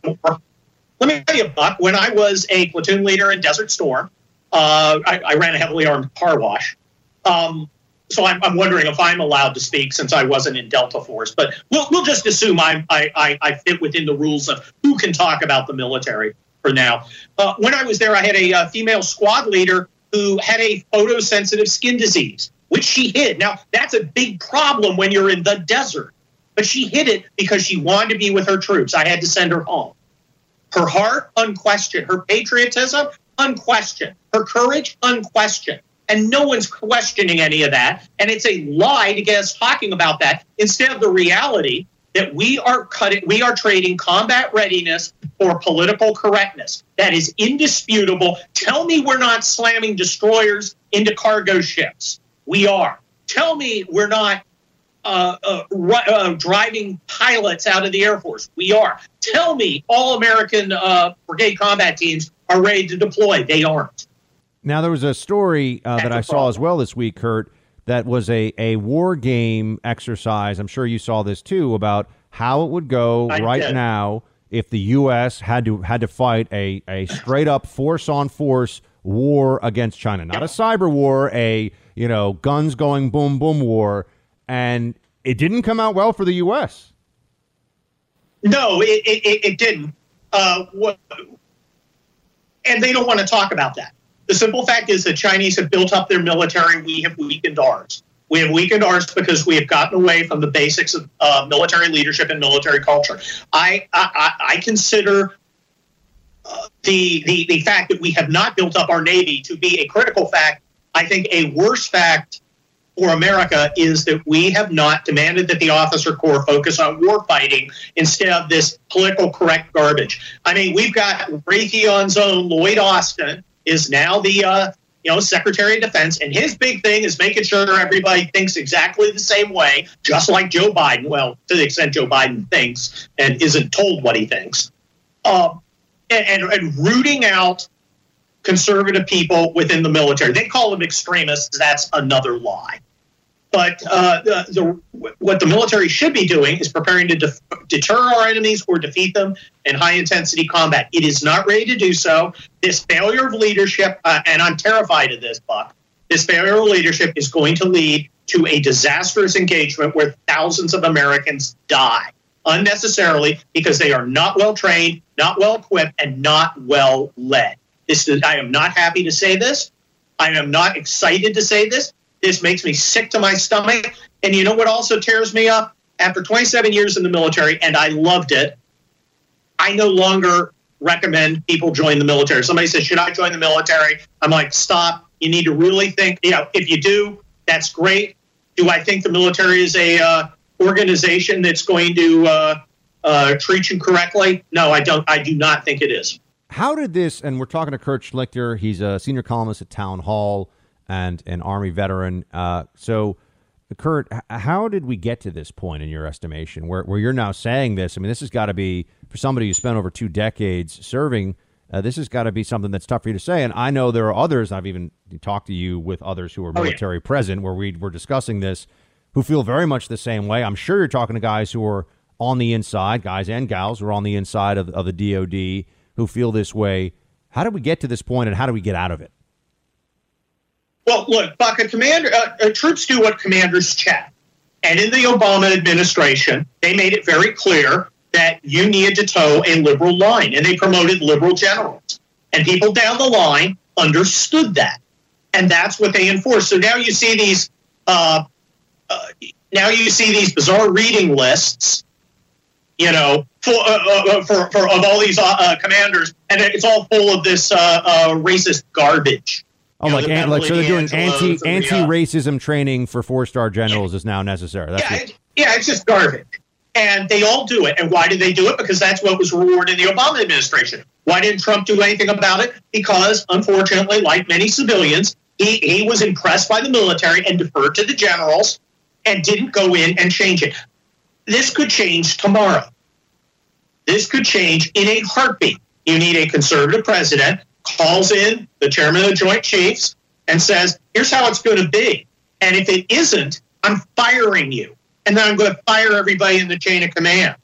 Let me tell you, Buck, when I was a platoon leader in Desert Storm, uh, I, I, ran a heavily armed car wash. Um, so I'm, I'm, wondering if I'm allowed to speak since I wasn't in Delta Force. But we'll, we'll just assume I, I, I fit within the rules of who can talk about the military for now. Uh, when I was there, I had a, a uh, female squad leader who had a photosensitive skin disease, which she hid. Now, that's a big problem when you're in the desert. But she hid it because she wanted to be with her troops. I had to send her home. Her heart, unquestioned. Her patriotism, unquestioned. Her courage, unquestioned and no one's questioning any of that. And it's a lie to get us talking about that instead of the reality that we are cutting, we are trading combat readiness for political correctness. That is indisputable. Tell me we're not slamming destroyers into cargo ships. We are. Tell me we're not uh, uh, uh, driving pilots out of the Air Force. We are. Tell me all American uh, brigade combat teams are ready to deploy. They aren't. Now, there was a story uh, that I saw as well this week, Kurt, that was a, a war game exercise. I'm sure you saw this too about how it would go I right did. now if the U.S. had to had to fight a, a straight up force on force war against China, not a cyber war, a you know guns going boom boom war, and it didn't come out well for the U.S. No, it, it, it didn't. Uh, what, and they don't want to talk about that. The simple fact is the Chinese have built up their military. We have weakened ours. We have weakened ours because we have gotten away from the basics of uh, military leadership and military culture. I I, I consider uh, the, the the fact that we have not built up our navy to be a critical fact. I think a worse fact for America is that we have not demanded that the officer corps focus on war fighting instead of this political correct garbage. I mean, we've got Raytheon's own Lloyd Austin is now the uh, you know Secretary of Defense, and his big thing is making sure everybody thinks exactly the same way, just like Joe Biden. Well, to the extent Joe Biden thinks and isn't told what he thinks, uh, and, and, and rooting out conservative people within the military. They call them extremists. That's another lie. But uh, the, the, what the military should be doing is preparing to def- deter our enemies or defeat them in high intensity combat. It is not ready to do so. This failure of leadership, uh, and I'm terrified of this, Buck, this failure of leadership is going to lead to a disastrous engagement where thousands of Americans die unnecessarily because they are not well trained, not well equipped, and not well led. This is, I am not happy to say this. I am not excited to say this. This makes me sick to my stomach. And you know what also tears me up? After 27 years in the military, and I loved it, I no longer recommend people join the military. Somebody says, Should I join the military? I'm like, Stop. You need to really think. You know, if you do, that's great. Do I think the military is a uh, organization that's going to uh, uh, treat you correctly? No, I don't. I do not think it is. How did this? And we're talking to Kurt Schlichter. He's a senior columnist at Town Hall and an Army veteran. Uh, so, Kurt, how did we get to this point in your estimation where, where you're now saying this? I mean, this has got to be, for somebody who spent over two decades serving, uh, this has got to be something that's tough for you to say. And I know there are others, I've even talked to you with others who are military oh, yeah. present where we were discussing this, who feel very much the same way. I'm sure you're talking to guys who are on the inside, guys and gals who are on the inside of, of the DOD who feel this way. How did we get to this point and how do we get out of it? Well, look, Buck, a commander, uh, uh, troops do what commanders check. And in the Obama administration, they made it very clear that you needed to toe a liberal line, and they promoted liberal generals. And people down the line understood that, and that's what they enforced. So now you see these, uh, uh, now you see these bizarre reading lists, you know, for uh, uh, for, for of all these commanders, and it's all full of this racist garbage. Oh, like, know, like so they're doing anti anti racism training for four star generals yeah. is now necessary. That's yeah, yeah, it's just garbage. And they all do it. And why did they do it? Because that's what was rewarded in the Obama administration. Why didn't Trump do anything about it? Because, unfortunately, like many civilians, he, he was impressed by the military and deferred to the generals and didn't go in and change it. This could change tomorrow. This could change in a heartbeat. You need a conservative president calls in the chairman of the Joint Chiefs and says, here's how it's going to be. And if it isn't, I'm firing you. And then I'm going to fire everybody in the chain of command.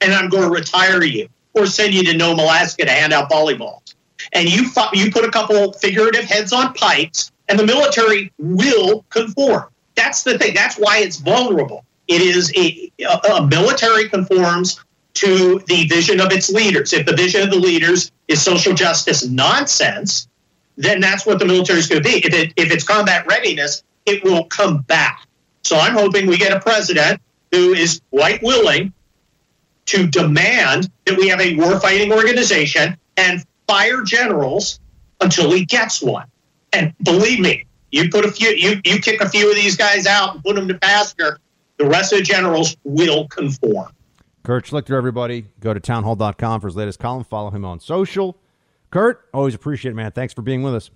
And I'm going to retire you or send you to Nome, Alaska to hand out volleyballs. And you, you put a couple figurative heads on pikes, and the military will conform. That's the thing. That's why it's vulnerable. It is a, a military conforms to the vision of its leaders. If the vision of the leaders is social justice nonsense, then that's what the military is going to be. If, it, if it's combat readiness, it will come back. So I'm hoping we get a president who is quite willing to demand that we have a warfighting organization and fire generals until he gets one. And believe me, you put a few, you, you kick a few of these guys out and put them to pasture, the rest of the generals will conform. Kurt Schlichter, everybody. Go to townhall.com for his latest column. Follow him on social. Kurt, always appreciate it, man. Thanks for being with us.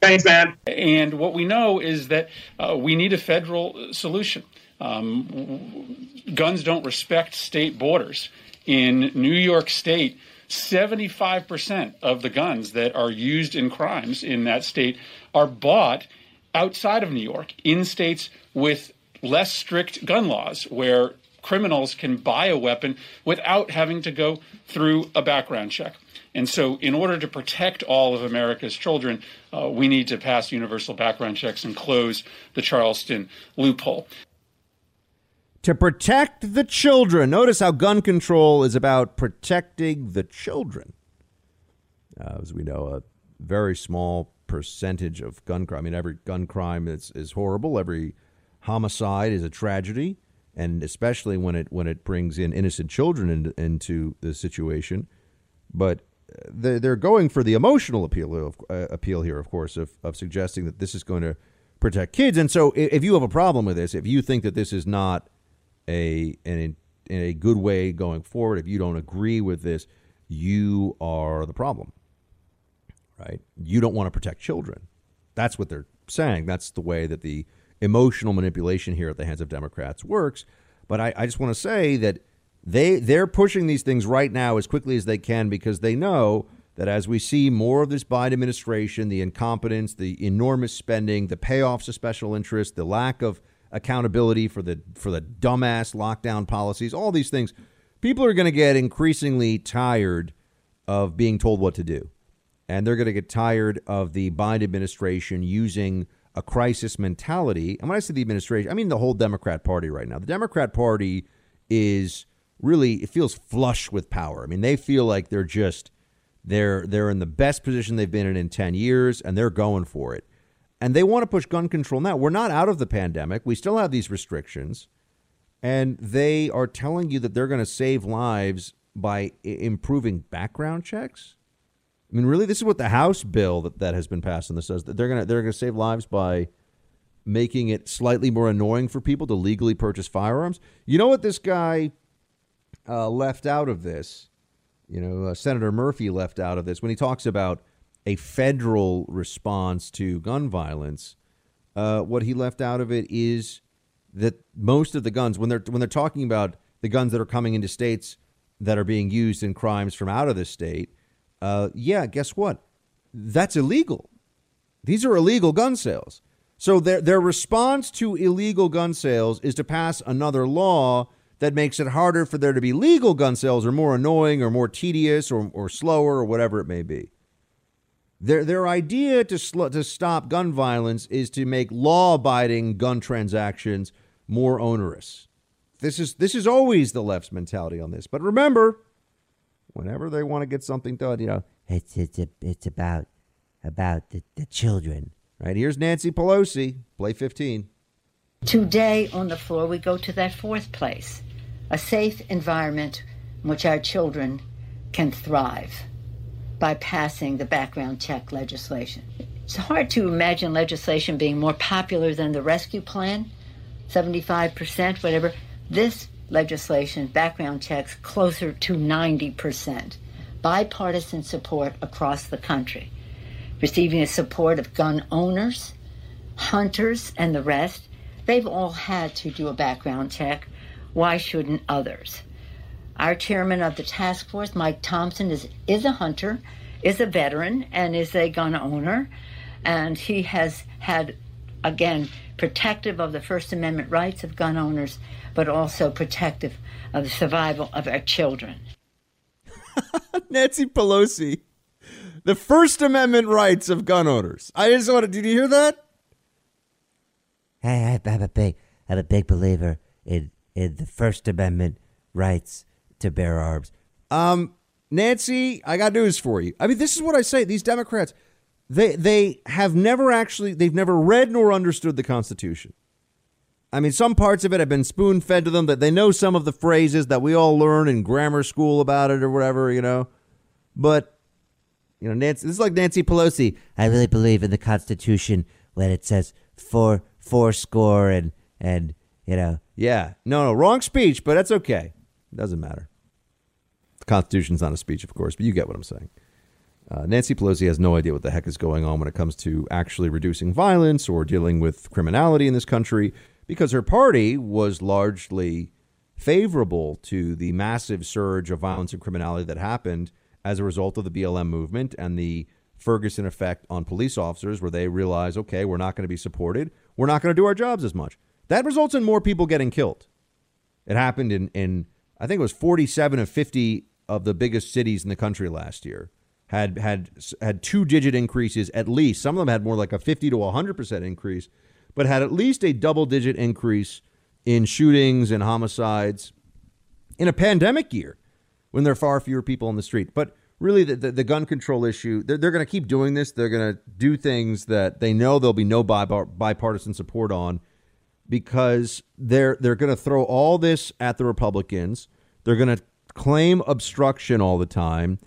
Thanks, man. And what we know is that uh, we need a federal solution. Um, guns don't respect state borders. In New York State, 75% of the guns that are used in crimes in that state are bought outside of New York, in states with less strict gun laws, where criminals can buy a weapon without having to go through a background check. And so, in order to protect all of America's children, uh, we need to pass universal background checks and close the Charleston loophole. to protect the children. Notice how gun control is about protecting the children. Uh, as we know, a very small percentage of gun crime. I mean, every gun crime is, is horrible. Every homicide is a tragedy, and especially when it when it brings in innocent children into, into the situation. But they're, they're going for the emotional appeal of, uh, appeal here, of course, of, of suggesting that this is going to protect kids. And so, if you have a problem with this, if you think that this is not a an, a good way going forward, if you don't agree with this, you are the problem right? You don't want to protect children. That's what they're saying. That's the way that the emotional manipulation here at the hands of Democrats works. But I, I just want to say that they they're pushing these things right now as quickly as they can because they know that as we see more of this Biden administration, the incompetence, the enormous spending, the payoffs of special interests, the lack of accountability for the for the dumbass lockdown policies, all these things, people are going to get increasingly tired of being told what to do and they're going to get tired of the Biden administration using a crisis mentality. And when I say the administration, I mean the whole Democrat Party right now. The Democrat Party is really it feels flush with power. I mean, they feel like they're just they're they're in the best position they've been in in 10 years and they're going for it. And they want to push gun control now. We're not out of the pandemic. We still have these restrictions. And they are telling you that they're going to save lives by improving background checks. I mean, really, this is what the House bill that, that has been passed in this says that they're gonna they're gonna save lives by making it slightly more annoying for people to legally purchase firearms. You know what this guy uh, left out of this? You know, uh, Senator Murphy left out of this when he talks about a federal response to gun violence. Uh, what he left out of it is that most of the guns, when they're when they're talking about the guns that are coming into states that are being used in crimes from out of the state, uh, yeah, guess what? That's illegal. These are illegal gun sales. So their their response to illegal gun sales is to pass another law that makes it harder for there to be legal gun sales or more annoying or more tedious or, or slower or whatever it may be. Their their idea to sl- to stop gun violence is to make law-abiding gun transactions more onerous. This is this is always the left's mentality on this. But remember, whenever they want to get something done, you know, it's it's it's about about the, the children. Right here's Nancy Pelosi, play 15. Today on the floor, we go to that fourth place a safe environment in which our children can thrive by passing the background check legislation. It's hard to imagine legislation being more popular than the rescue plan, 75%, whatever. This legislation, background checks, closer to 90%. Bipartisan support across the country, receiving the support of gun owners, hunters, and the rest. They've all had to do a background check. Why shouldn't others? Our chairman of the task force, Mike Thompson, is, is a hunter, is a veteran, and is a gun owner. And he has had, again, protective of the First Amendment rights of gun owners, but also protective of the survival of our children. (laughs) Nancy Pelosi, the First Amendment rights of gun owners. I just wanted, to did you hear that? Hey, I'm a big, I'm a big believer in in the First Amendment rights to bear arms. Um, Nancy, I got news for you. I mean, this is what I say. These Democrats, they they have never actually, they've never read nor understood the Constitution. I mean, some parts of it have been spoon fed to them that they know some of the phrases that we all learn in grammar school about it or whatever, you know. But, you know, Nancy, this is like Nancy Pelosi. I really believe in the Constitution when it says four four score and and you know Yeah. No, no, wrong speech, but that's okay. It doesn't matter. The Constitution's not a speech, of course, but you get what I'm saying. Uh, Nancy Pelosi has no idea what the heck is going on when it comes to actually reducing violence or dealing with criminality in this country because her party was largely favorable to the massive surge of violence and criminality that happened as a result of the BLM movement and the Ferguson effect on police officers, where they realize, okay, we're not going to be supported. We're not going to do our jobs as much. That results in more people getting killed. It happened in, in I think it was 47 of 50 of the biggest cities in the country last year had had had two digit increases at least. Some of them had more like a 50 to 100% increase, but had at least a double digit increase in shootings and homicides in a pandemic year when there are far fewer people on the street. But really, the, the, the gun control issue, they're, they're going to keep doing this. They're going to do things that they know there'll be no bi- bipartisan support on because they're they're going to throw all this at the Republicans. They're going to claim obstruction all the time.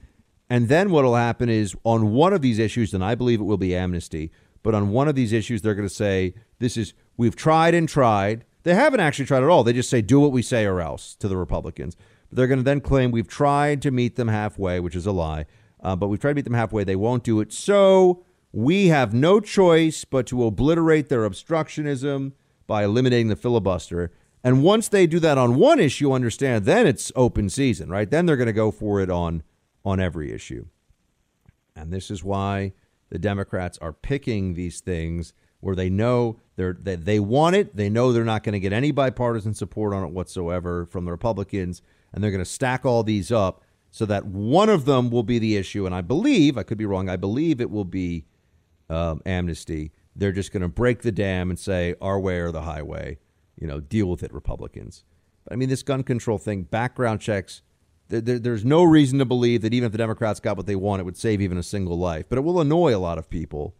And then what will happen is on one of these issues, and I believe it will be amnesty, but on one of these issues, they're going to say, This is, we've tried and tried. They haven't actually tried at all. They just say, Do what we say or else to the Republicans. But they're going to then claim we've tried to meet them halfway, which is a lie. Uh, but we've tried to meet them halfway. They won't do it. So we have no choice but to obliterate their obstructionism by eliminating the filibuster. And once they do that on one issue, understand, then it's open season, right? Then they're going to go for it on on every issue. And this is why the Democrats are picking these things where they know they're, they, they want it. They know they're not going to get any bipartisan support on it whatsoever from the Republicans. And they're going to stack all these up so that one of them will be the issue. And I believe, I could be wrong, I believe it will be um, amnesty. They're just going to break the dam and say, our way or the highway. You know, deal with it, Republicans. But I mean, this gun control thing, background checks, there, there's no reason to believe that even if the Democrats got what they want, it would save even a single life. But it will annoy a lot of people.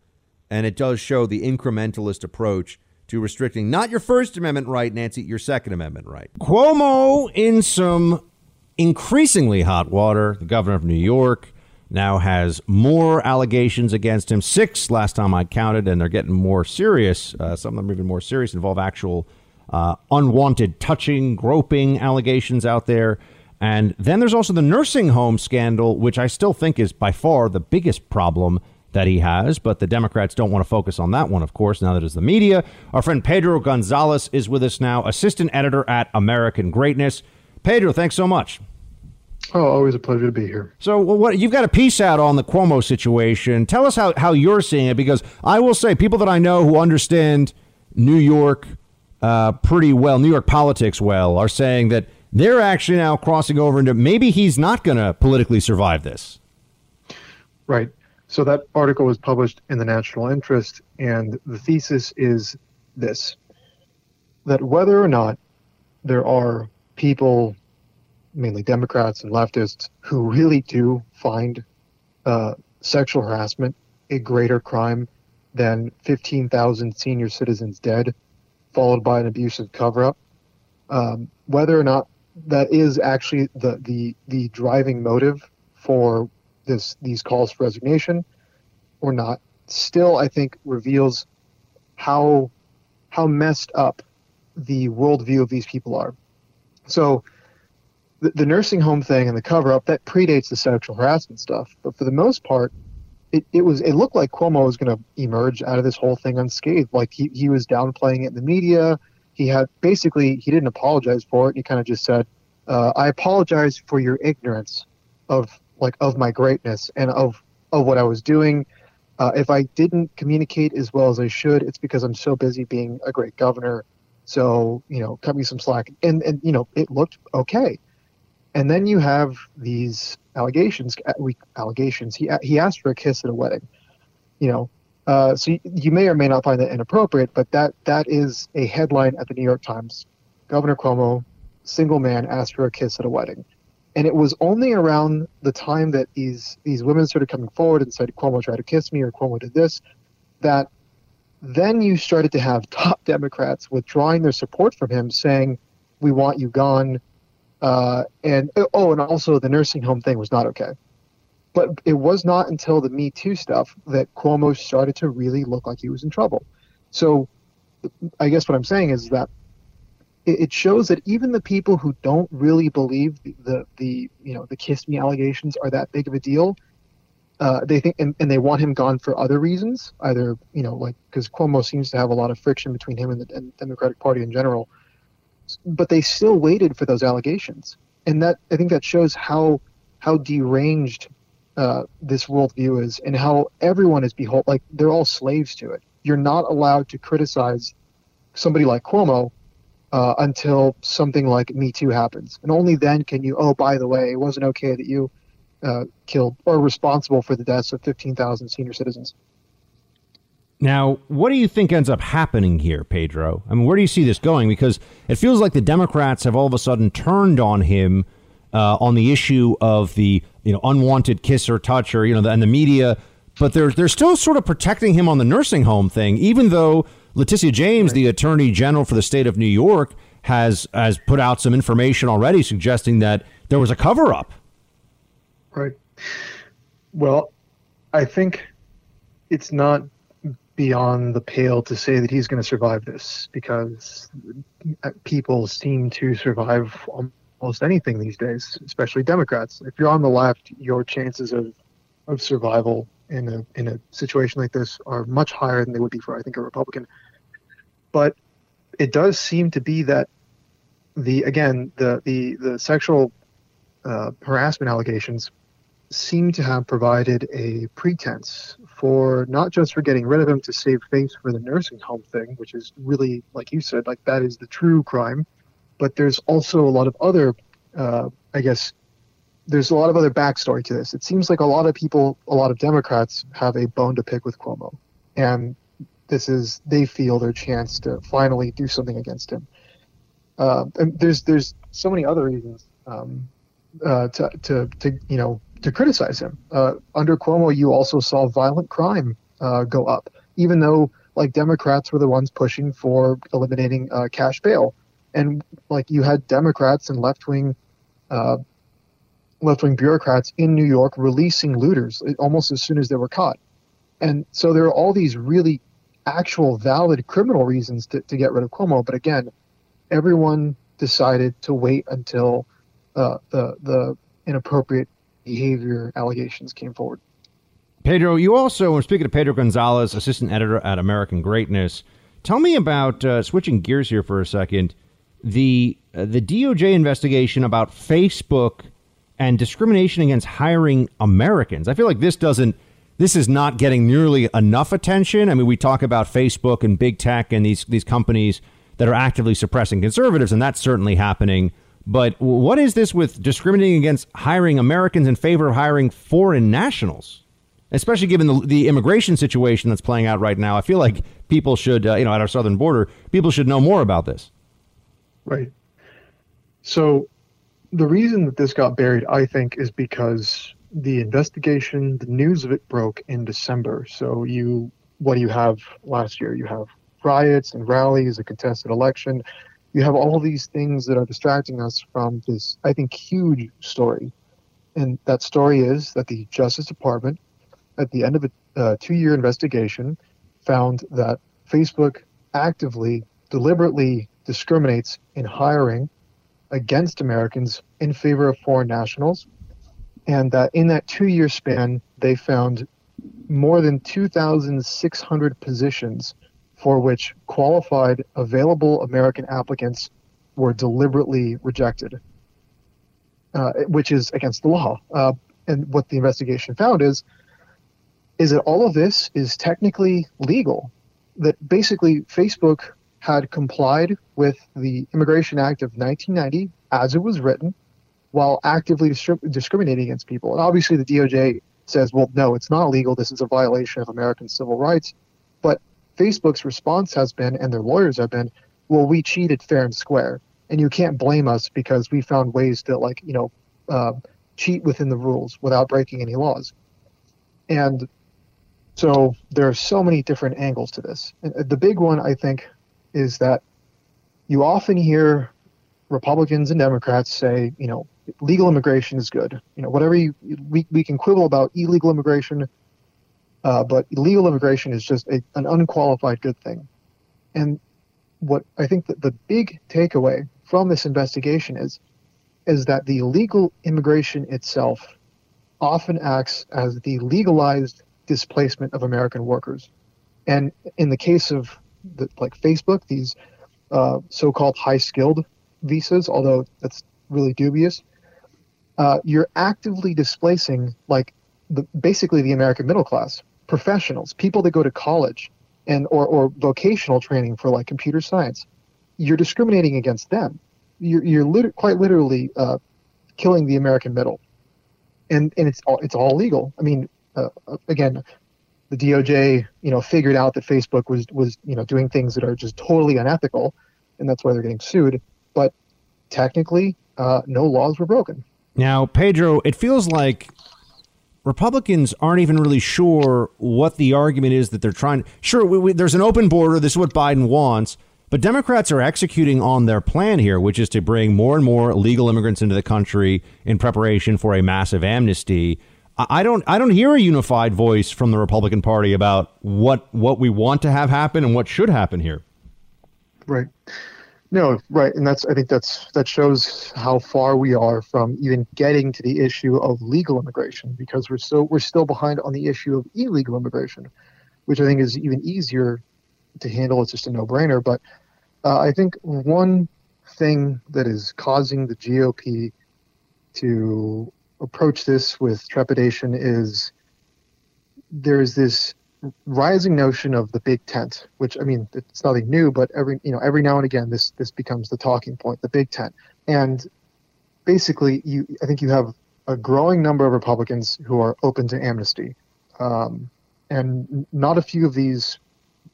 And it does show the incrementalist approach to restricting not your First Amendment right, Nancy, your Second Amendment right. Cuomo in some increasingly hot water. The governor of New York now has more allegations against him. Six last time I counted, and they're getting more serious. Uh, some of them even more serious, involve actual uh, unwanted touching, groping allegations out there. And then there's also the nursing home scandal, which I still think is by far the biggest problem that he has. But the Democrats don't want to focus on that one, of course, now that it's the media. Our friend Pedro Gonzalez is with us now, assistant editor at American Greatness. Pedro, thanks so much. Oh, always a pleasure to be here. So, what you've got a piece out on the Cuomo situation. Tell us how, how you're seeing it, because I will say, people that I know who understand New York uh, pretty well, New York politics well, are saying that they're actually now crossing over into maybe he's not going to politically survive this. Right. So that article was published in the National Interest, and the thesis is this that whether or not there are people, mainly Democrats and leftists, who really do find uh, sexual harassment a greater crime than 15,000 senior citizens dead, followed by an abusive cover up, um, whether or not that is actually the the the driving motive for this these calls for resignation or not still I think reveals how how messed up the worldview of these people are. So the, the nursing home thing and the cover up that predates the sexual harassment stuff, but for the most part, it, it was it looked like Cuomo was going to emerge out of this whole thing unscathed. Like he, he was downplaying it in the media he had basically he didn't apologize for it. He kind of just said, uh, "I apologize for your ignorance of like of my greatness and of of what I was doing. Uh, if I didn't communicate as well as I should, it's because I'm so busy being a great governor. So you know, cut me some slack." And and you know, it looked okay. And then you have these allegations. Uh, we allegations. He he asked for a kiss at a wedding. You know, uh, so you, you, may or may not find that inappropriate, but that that is a headline at the New York Times. Governor Cuomo, single man, asked for a kiss at a wedding, and it was only around the time that these these women started coming forward and said Cuomo tried to kiss me or Cuomo did this, that then you started to have top Democrats withdrawing their support from him, saying we want you gone, uh, and oh, and also the nursing home thing was not okay. But it was not until the Me Too stuff that Cuomo started to really look like he was in trouble. So I guess what I'm saying is that it shows that even the people who don't really believe the, the, the you know the kiss me allegations are that big of a deal uh, they think and, and, they want him gone for other reasons either you know like because cuomo seems to have a lot of friction between him and the and democratic party in general but they still waited for those allegations and that i think that shows how how deranged uh, this worldview is and how everyone is behold like they're all slaves to it. You're not allowed to criticize somebody like Cuomo uh, until something like Me Too happens, and only then can you. Oh, by the way, it wasn't okay that you uh, killed or responsible for the deaths of 15,000 senior citizens. Now, what do you think ends up happening here, Pedro? I mean, where do you see this going? Because it feels like the Democrats have all of a sudden turned on him uh, on the issue of the you know unwanted kiss or touch or you know the, and the media, but they're they're still sort of protecting him on the nursing home thing, even though Letitia James, right. the Attorney General for the state of New York, has has put out some information already suggesting that there was a cover up. Right. Well, I think it's not beyond the pale to say that he's going to survive this because uh, people seem to survive almost anything these days, especially Democrats. If you're on the left, your chances of of survival in a in a situation like this are much higher than they would be for I think a Republican. But it does seem to be that the again the the the sexual uh, harassment allegations seem to have provided a pretense for not just for getting rid of him to save face for the nursing home thing, which is really, like you said, like that is the true crime. But there's also a lot of other, uh, I guess, there's a lot of other backstory to this. It seems like a lot of people, a lot of Democrats have a bone to pick with Cuomo. And this is, they feel their chance to finally do something against him. Uh, and there's, there's so many other reasons um, uh, to, to, to, you know, to criticize him. Uh, under Cuomo, you also saw violent crime uh, go up, even though like Democrats were the ones pushing for eliminating uh, cash bail, and like you had Democrats and left wing. Uh, left wing bureaucrats in New York releasing looters almost as soon as they were caught. And so there are all these really actual valid criminal reasons to, to get rid of Cuomo. But again, everyone decided to wait until uh, the the inappropriate behavior allegations came forward. Pedro, you also, when speaking to Pedro Gonzalez, assistant editor at American Greatness, tell me about uh, switching gears here for a second. The uh, the DOJ investigation about Facebook and discrimination against hiring Americans. I feel like this doesn't this is not getting nearly enough attention. I mean, we talk about Facebook and big tech and these these companies that are actively suppressing conservatives, and that's certainly happening. But what is this with discriminating against hiring Americans in favor of hiring foreign nationals? Especially given the, the immigration situation that's playing out right now, I feel like people should, uh, you know, at our southern border, people should know more about this. Right. So the reason that this got buried, I think, is because the investigation, the news of it broke in December. So you, what do you have last year? You have riots and rallies, a contested election you have all these things that are distracting us from this, I think, huge story. And that story is that the Justice Department, at the end of a uh, two year investigation, found that Facebook actively, deliberately discriminates in hiring against Americans in favor of foreign nationals. And that in that two year span, they found more than 2,600 positions for which qualified available American applicants were deliberately rejected, uh, which is against the law. Uh, and what the investigation found is is that all of this is technically legal. That basically Facebook had complied with the Immigration Act of 1990 as it was written, while actively discriminating against people. And obviously, the DOJ says, well, no, it's not legal. This is a violation of American civil rights. But Facebook's response has been, and their lawyers have been, well, we cheated fair and square, and you can't blame us because we found ways to like you know uh, cheat within the rules without breaking any laws. And so there are so many different angles to this. And uh, the big one, I think, is that you often hear Republicans and Democrats say, you know, legal immigration is good. You know, whatever you we, we can quibble about illegal immigration, uh, but illegal immigration is just a, an unqualified good thing. And what I think that the big takeaway from this investigation is is that the illegal immigration itself often acts as the legalized displacement of American workers. And in the case of the, like Facebook, these uh, so-called high-skilled visas, although that's really dubious, uh, you're actively displacing like the, basically the American middle class professionals, people that go to college and or, or vocational training for like computer science, you're discriminating against them. You're, you're lit- quite literally uh, killing the American middle, and and it's all it's all legal. I mean, uh, again, the DOJ, you know, figured out that Facebook was was you know doing things that are just totally unethical, and that's why they're getting sued. But technically, uh, no laws were broken. Now, Pedro, it feels like Republicans aren't even really sure what the argument is that they're trying. Sure, we, we, there's an open border. This is what Biden wants. But Democrats are executing on their plan here, which is to bring more and more illegal immigrants into the country in preparation for a massive amnesty. I don't I don't hear a unified voice from the Republican Party about what what we want to have happen and what should happen here. Right. No, right, and that's I think that's that shows how far we are from even getting to the issue of legal immigration because we're so we're still behind on the issue of illegal immigration, which I think is even easier to handle. It's just a no-brainer. But uh, I think one thing that is causing the GOP to approach this with trepidation is there's this rising notion of the big tent, which I mean it's nothing new, but every you know every now and again this this becomes the talking point, the big tent, and basically you I think you have a growing number of Republicans who are open to amnesty, um, and not a few of these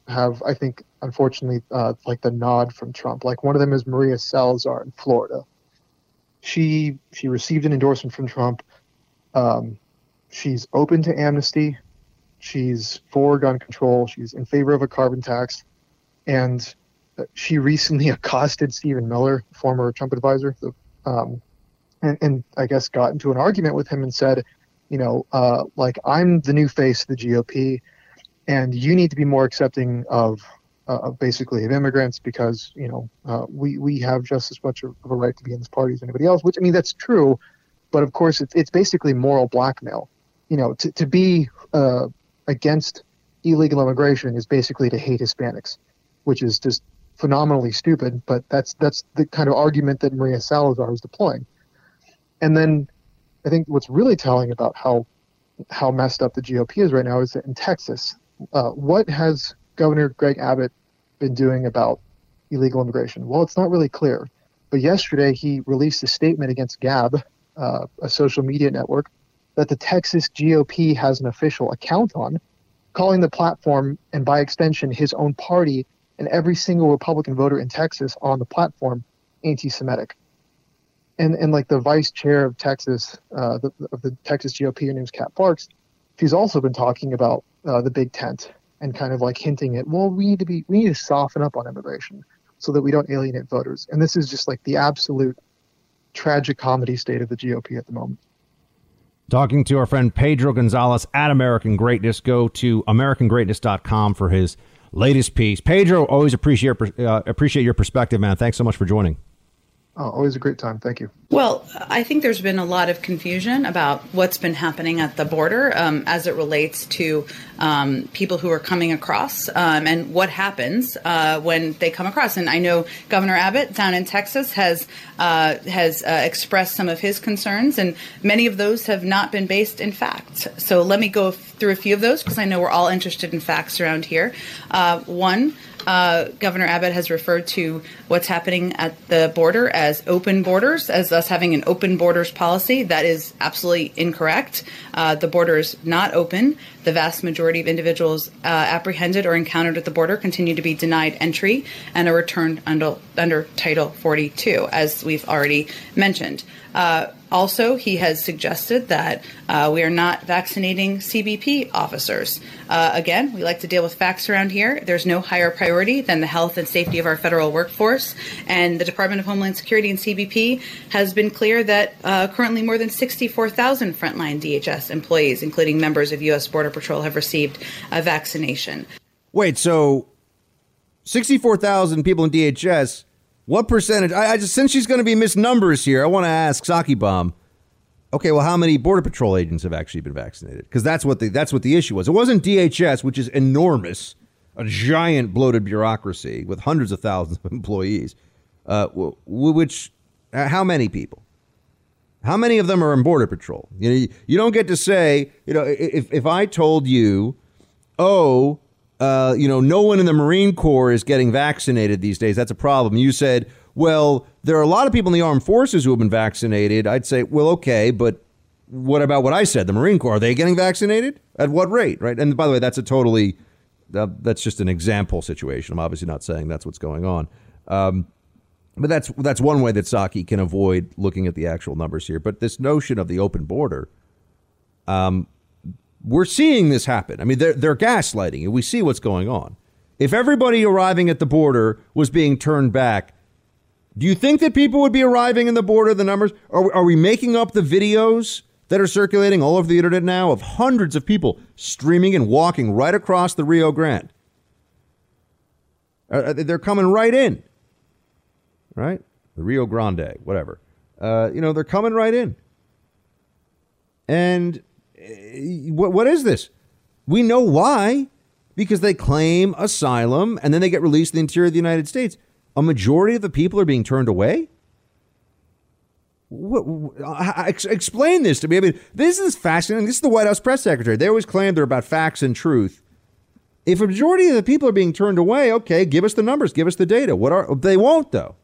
have I think unfortunately uh, like the nod from Trump. Like one of them is Maria Salazar in Florida, she she received an endorsement from Trump. Um, she's open to amnesty. She's for gun control. She's in favor of a carbon tax, and she recently (laughs) accosted Stephen Miller, former Trump advisor, um, and, and I guess got into an argument with him and said, you know, uh, like I'm the new face of the GOP, and you need to be more accepting of uh, basically of immigrants because you know uh, we we have just as much of a right to be in this party as anybody else. Which I mean that's true, but of course it's it's basically moral blackmail. You know, to to be uh, against illegal immigration is basically to hate Hispanics, which is just phenomenally stupid. But that's that's the kind of argument that Maria Salazar is deploying. And then I think what's really telling about how how messed up the GOP is right now is that in Texas, uh, what has Governor Greg Abbott been doing about illegal immigration? Well, it's not really clear. But yesterday, he released a statement against Gab, uh, a social media network, that the Texas GOP has an official account on, calling the platform and by extension his own party and every single Republican voter in Texas on the platform anti-Semitic. And and like the vice chair of Texas, uh, the, of the Texas GOP, her name's Kat Parks, she's also been talking about uh, the big tent and kind of like hinting at, well, we need to be, we need to soften up on immigration so that we don't alienate voters. And this is just like the absolute tragic comedy state of the GOP at the moment. Talking to our friend Pedro Gonzalez at American Greatness. Go to AmericanGreatness.com for his latest piece. Pedro, always appreciate uh, appreciate your perspective, man. Thanks so much for joining. Oh, always a great time. Thank you. Well, I think there's been a lot of confusion about what's been happening at the border um, as it relates to um, people who are coming across um, and what happens uh, when they come across. And I know Governor Abbott down in Texas has uh, has uh, expressed some of his concerns, and many of those have not been based in facts. So let me go through a few of those because I know we're all interested in facts around here. Uh, one. Uh, Governor Abbott has referred to what's happening at the border as open borders, as us having an open borders policy. That is absolutely incorrect. Uh, the border is not open. The vast majority of individuals uh, apprehended or encountered at the border continue to be denied entry and are returned under, under Title 42, as we've already mentioned. Uh, also, he has suggested that uh, we are not vaccinating CBP officers. Uh, again, we like to deal with facts around here. There's no higher priority than the health and safety of our federal workforce. And the Department of Homeland Security and CBP has been clear that uh, currently more than 64,000 frontline DHS employees, including members of U.S. Border Patrol, have received a vaccination. Wait, so 64,000 people in DHS what percentage? I, I just since she's going to be miss numbers here, I want to ask Psaki Bomb. Okay, well, how many border patrol agents have actually been vaccinated? Because that's what the that's what the issue was. It wasn't DHS, which is enormous, a giant bloated bureaucracy with hundreds of thousands of (laughs) employees. Uh, which, how many people? How many of them are in border patrol? You know, you, you don't get to say, you know, if if I told you, oh, uh, you know, no one in the Marine Corps is getting vaccinated these days. That's a problem. You said, well, there are a lot of people in the armed forces who have been vaccinated. I'd say, well, okay, but what about what I said? The Marine Corps are they getting vaccinated? At what rate? Right. And by the way, that's a totally uh, that's just an example situation. I'm obviously not saying that's what's going on. Um, but that's that's one way that Psaki can avoid looking at the actual numbers here. But this notion of the open border, um, we're seeing this happen. I mean, they're they're gaslighting, and we see what's going on. If everybody arriving at the border was being turned back, do you think that people would be arriving in the border? The numbers are are we making up the videos that are circulating all over the internet now of hundreds of people streaming and walking right across the Rio Grande? Uh, they're coming right in right? The Rio Grande, whatever. Uh, you know, they're coming right in. And uh, what, what is this? We know why. Because they claim asylum and then they get released in the interior of the United States. A majority of the people are being turned away? What, uh, explain this to me. I mean, this is fascinating. This is the White House press secretary. They always claim they're about facts and truth. If a majority of the people are being turned away, okay, give us the numbers, give us the data. What are they won't though?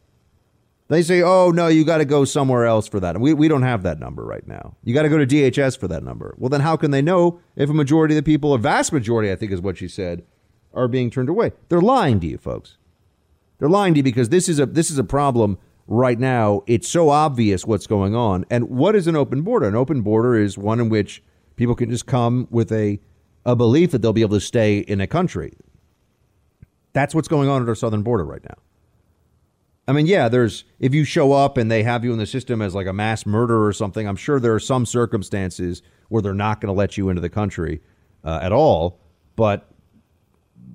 They say, oh, no, you got to go somewhere else for that. And we, we don't have that number right now. You got to go to DHS for that number. Well, then how can they know if a majority of the people, a vast majority, I think is what she said, are being turned away? They're lying to you, folks. They're lying to you because this is a this is a problem right now. It's so obvious what's going on. And what is an open border? An open border is one in which people can just come with a a belief that they'll be able to stay in a country. That's what's going on at our southern border right now. I mean, yeah, there's if you show up and they have you in the system as like a mass murderer or something, I'm sure there are some circumstances where they're not going to let you into the country uh, at all. But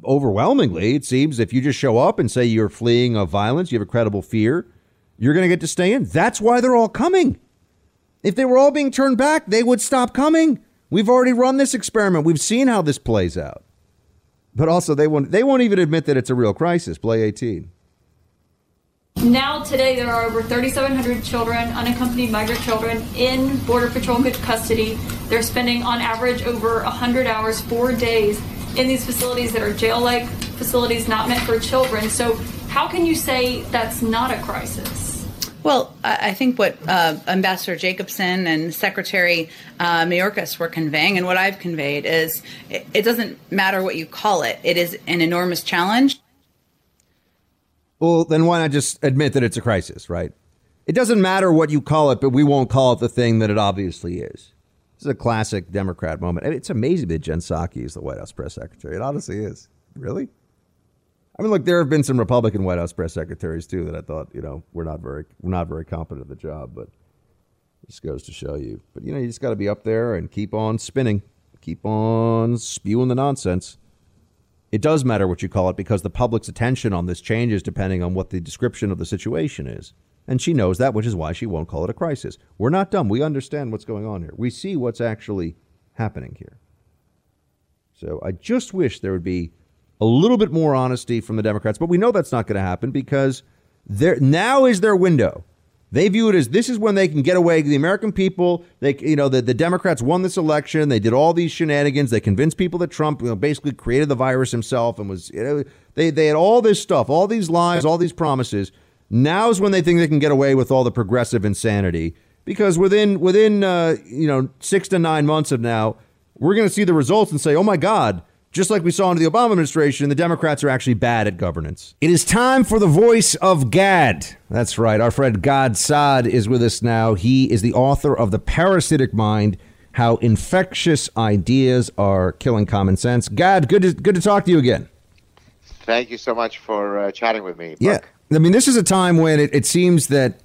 overwhelmingly, it seems if you just show up and say you're fleeing a violence, you have a credible fear, you're going to get to stay in. That's why they're all coming. If they were all being turned back, they would stop coming. We've already run this experiment. We've seen how this plays out. But also, they won't. They won't even admit that it's a real crisis. Play 18. Now, today, there are over 3,700 children, unaccompanied migrant children, in Border Patrol custody. They're spending, on average, over 100 hours, four days, in these facilities that are jail like facilities not meant for children. So, how can you say that's not a crisis? Well, I think what uh, Ambassador Jacobson and Secretary uh, Mayorkas were conveying, and what I've conveyed, is it, it doesn't matter what you call it, it is an enormous challenge. Well, then why not just admit that it's a crisis, right? It doesn't matter what you call it, but we won't call it the thing that it obviously is. This is a classic Democrat moment. It's amazing that Jen Psaki is the White House press secretary. It honestly is. Really? I mean, look, there have been some Republican White House press secretaries too that I thought, you know, we're not very, we're not very competent at the job. But this goes to show you. But you know, you just got to be up there and keep on spinning, keep on spewing the nonsense. It does matter what you call it because the public's attention on this changes depending on what the description of the situation is. And she knows that, which is why she won't call it a crisis. We're not dumb. We understand what's going on here. We see what's actually happening here. So I just wish there would be a little bit more honesty from the Democrats, but we know that's not going to happen because there now is their window. They view it as this is when they can get away. The American people, they, you know, the, the Democrats won this election. They did all these shenanigans. They convinced people that Trump, you know, basically created the virus himself and was, you know, they, they had all this stuff, all these lies, all these promises. Now is when they think they can get away with all the progressive insanity because within, within, uh, you know, six to nine months of now, we're going to see the results and say, oh my God, just like we saw under the Obama administration, the Democrats are actually bad at governance. It is time for the voice of Gad. That's right. Our friend Gad Saad is with us now. He is the author of The Parasitic Mind How Infectious Ideas Are Killing Common Sense. Gad, good to, good to talk to you again. Thank you so much for uh, chatting with me. Yeah. I mean, this is a time when it, it seems that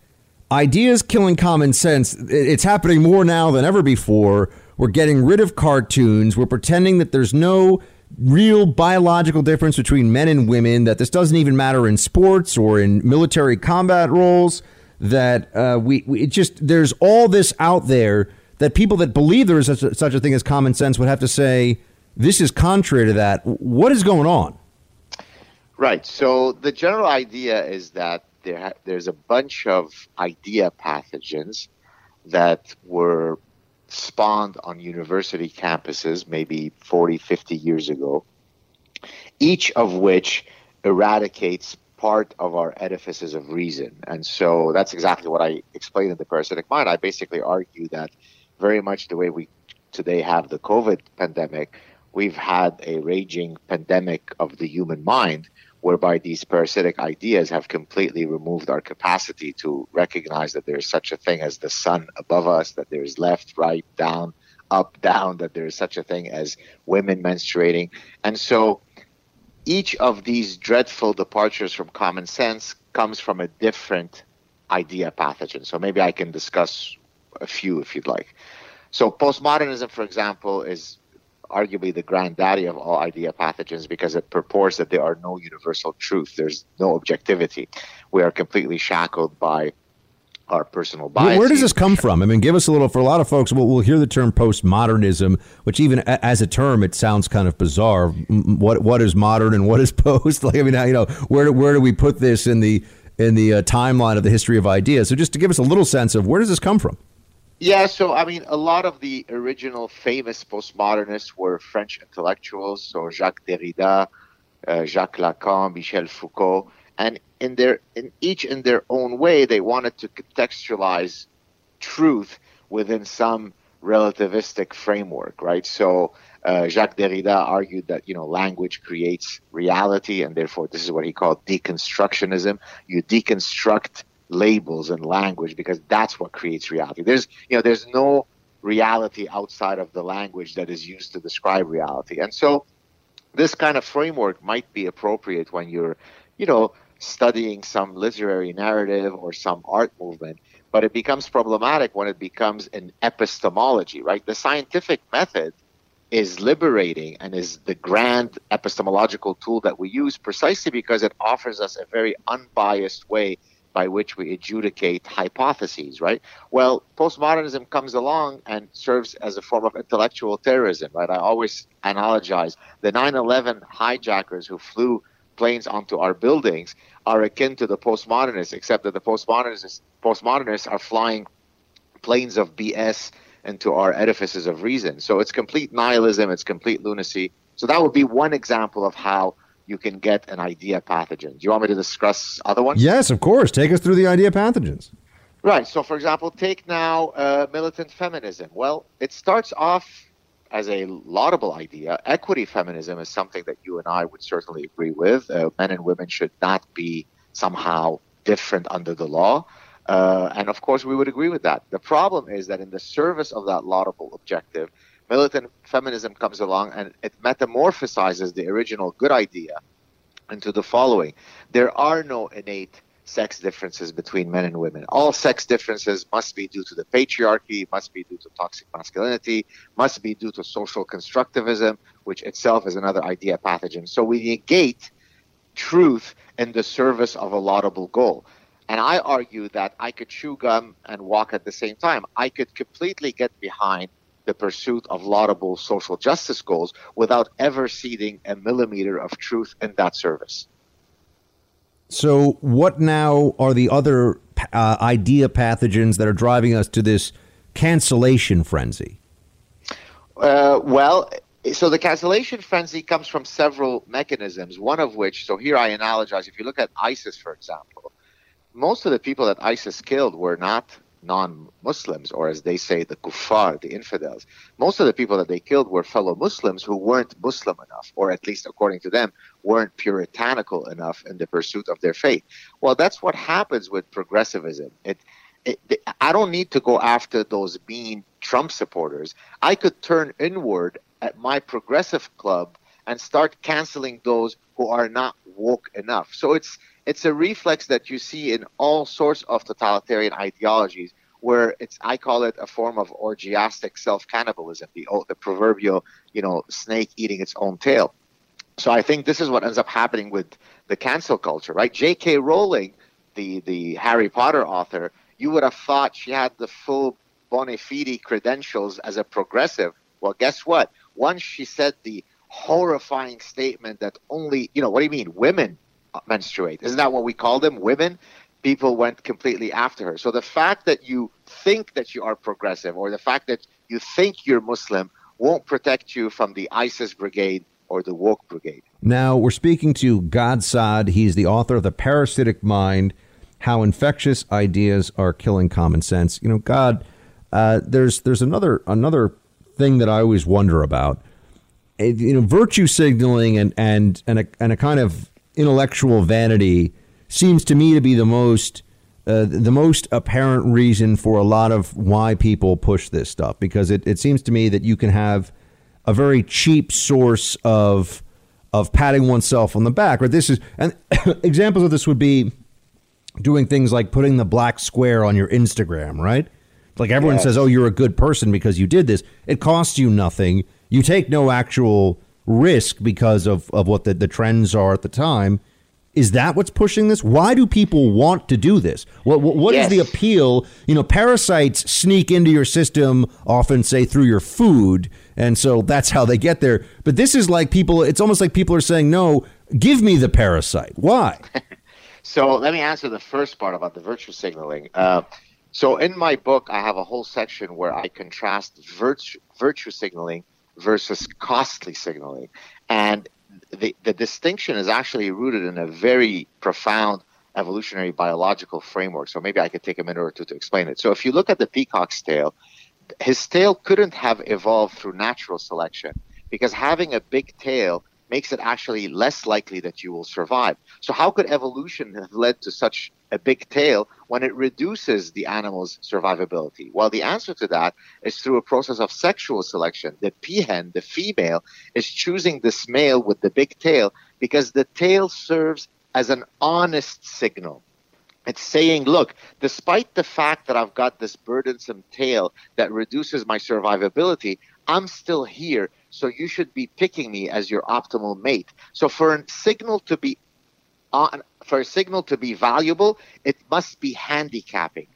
ideas killing common sense, it's happening more now than ever before. We're getting rid of cartoons. We're pretending that there's no real biological difference between men and women, that this doesn't even matter in sports or in military combat roles, that uh, we, we, it just, there's all this out there that people that believe there is such a, such a thing as common sense would have to say, this is contrary to that. What is going on? Right. So the general idea is that there ha- there's a bunch of idea pathogens that were spawned on university campuses maybe 40, 50 years ago, each of which eradicates part of our edifices of reason. And so that's exactly what I explained in The Parasitic Mind. I basically argue that very much the way we today have the COVID pandemic, we've had a raging pandemic of the human mind whereby these parasitic ideas have completely removed our capacity to recognize that there is such a thing as the sun above us, that there is left, right, down, up, (laughs) down, that there is such a thing as women menstruating. And so each of these dreadful departures from common sense comes from a different idea pathogen. So maybe I can discuss a few if you'd like. So postmodernism, for example, is arguably the granddaddy of all idea pathogens because it purports that there are no universal truth. There's no objectivity. We are completely shackled by our personal biases. Where does this come from? I mean, give us a little. For a lot of folks, we'll, we'll hear the term postmodernism, which even a, as a term, it sounds kind of bizarre. What what is modern and what is (laughs) post? Like, I mean, you know, where do, where do we put this in the in the uh, timeline of the history of ideas? So, just to give us a little sense of where does this come from? Yeah, so I mean, a lot of the original famous postmodernists were French intellectuals, so Jacques Derrida, uh, Jacques Lacan, Michel Foucault, and in their in each in their own way, they wanted to contextualize truth within some relativistic framework, right? So uh, Jacques Derrida argued that you know language creates reality, and therefore this is what he called deconstructionism. You deconstruct labels and language because that's what creates reality. There's you know there's no reality outside of the language that is used to describe reality. And so this kind of framework might be appropriate when you're you know studying some literary narrative or some art movement, but it becomes problematic when it becomes an epistemology, right? The scientific method is liberating and is the grand epistemological tool that we use precisely because it offers us a very unbiased way by which we adjudicate hypotheses, right? Well, postmodernism comes along and serves as a form of intellectual terrorism, right? I always analogize the 9 11 hijackers who flew planes onto our buildings are akin to the postmodernists, except that the postmodernists, postmodernists are flying planes of BS into our edifices of reason. So it's complete nihilism, it's complete lunacy. So that would be one example of how you can get an idea pathogen. Do you want me to discuss other ones? Yes, of course. Take us through the idea pathogens. Right. So, for example, take now uh, militant feminism. Well, it starts off as a laudable idea. Equity feminism is something that you and I would certainly agree with. Uh, men and women should not be somehow different under the law. Uh, and of course, we would agree with that. The problem is that in the service of that laudable objective, militant feminism comes along and it metamorphosizes the original good idea into the following there are no innate sex differences between men and women. All sex differences must be due to the patriarchy, must be due to toxic masculinity, must be due to social constructivism, which itself is another idea pathogen. So we negate truth in the service of a laudable goal. And I argue that I could chew gum and walk at the same time. I could completely get behind the pursuit of laudable social justice goals without ever ceding a millimeter of truth in that service. So, what now are the other uh, idea pathogens that are driving us to this cancellation frenzy? Uh, well, so the cancellation frenzy comes from several mechanisms, one of which, so here I analogize, if you look at ISIS, for example, most of the people that ISIS killed were not non-Muslims, or as they say, the kuffar, the infidels. Most of the people that they killed were fellow Muslims who weren't Muslim enough, or at least according to them, weren't puritanical enough in the pursuit of their faith. Well, that's what happens with progressivism. It, it, I don't need to go after those mean Trump supporters. I could turn inward at my progressive club and start canceling those who are not woke enough. So it's it's a reflex that you see in all sorts of totalitarian ideologies where it's I call it a form of orgiastic self-cannibalism, the the proverbial, you know, snake eating its own tail. So I think this is what ends up happening with the cancel culture, right? J.K. Rowling, the the Harry Potter author, you would have thought she had the full bona fide credentials as a progressive. Well, guess what? Once she said the horrifying statement that only, you know, what do you mean, women menstruate. Isn't that what we call them? Women. People went completely after her. So the fact that you think that you are progressive or the fact that you think you're Muslim won't protect you from the ISIS brigade or the woke brigade. Now, we're speaking to Gad Saad. He's the author of The Parasitic Mind How Infectious Ideas Are Killing Common Sense. You know, Gad, uh, there's there's another another thing that I always wonder about. You know, virtue signaling and and and a, and a kind of intellectual vanity seems to me to be the most uh, the most apparent reason for a lot of why people push this stuff because it, it seems to me that you can have a very cheap source of of patting oneself on the back. Or this is and (coughs) examples of this would be doing things like putting the black square on your Instagram, right? Like everyone Yes. says, "Oh, you're a good person because you did this." It costs you nothing. You take no actual risk because of of what the, the trends are at the time. Is that what's pushing this? Why do people want to do this? What what, what is Yes. the appeal? You know, parasites sneak into your system often say through your food, and so that's how they get there. But this is like people. It's almost like people are saying, "No, give me the parasite." Why? (laughs) So let me answer the first part about the virtue signaling. Uh, so in my book, I have a whole section where I contrast virtue, virtue signaling versus costly signaling, and the the distinction is actually rooted in a very profound evolutionary biological framework. So maybe I could take a minute or two to explain it. So if you look at the peacock's tail, his tail couldn't have evolved through natural selection because having a big tail makes it actually less likely that you will survive. So how could evolution have led to such a big tail when it reduces the animal's survivability? Well, the answer to that is through a process of sexual selection. The peahen, the female, is choosing this male with the big tail because the tail serves as an honest signal. It's saying, look, despite the fact that I've got this burdensome tail that reduces my survivability, I'm still here. So you should be picking me as your optimal mate. So for a signal to be on, for a signal to be valuable, it must be handicapping.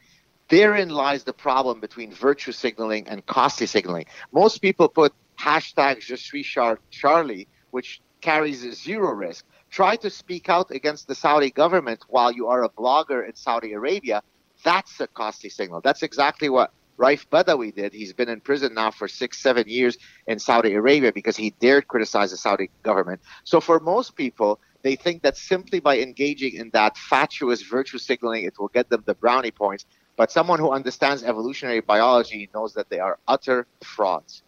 Therein lies the problem between virtue signaling and costly signaling. Most people put hashtag Je suis Char- Charlie, which carries zero risk. Try to speak out against the Saudi government while you are a blogger in Saudi Arabia. That's a costly signal. That's exactly what Raif Badawi did. He's been in prison now for six, seven years in Saudi Arabia because he dared criticize the Saudi government. So for most people, they think that simply by engaging in that fatuous virtue signaling, it will get them the brownie points. But someone who understands evolutionary biology knows that they are utter frauds.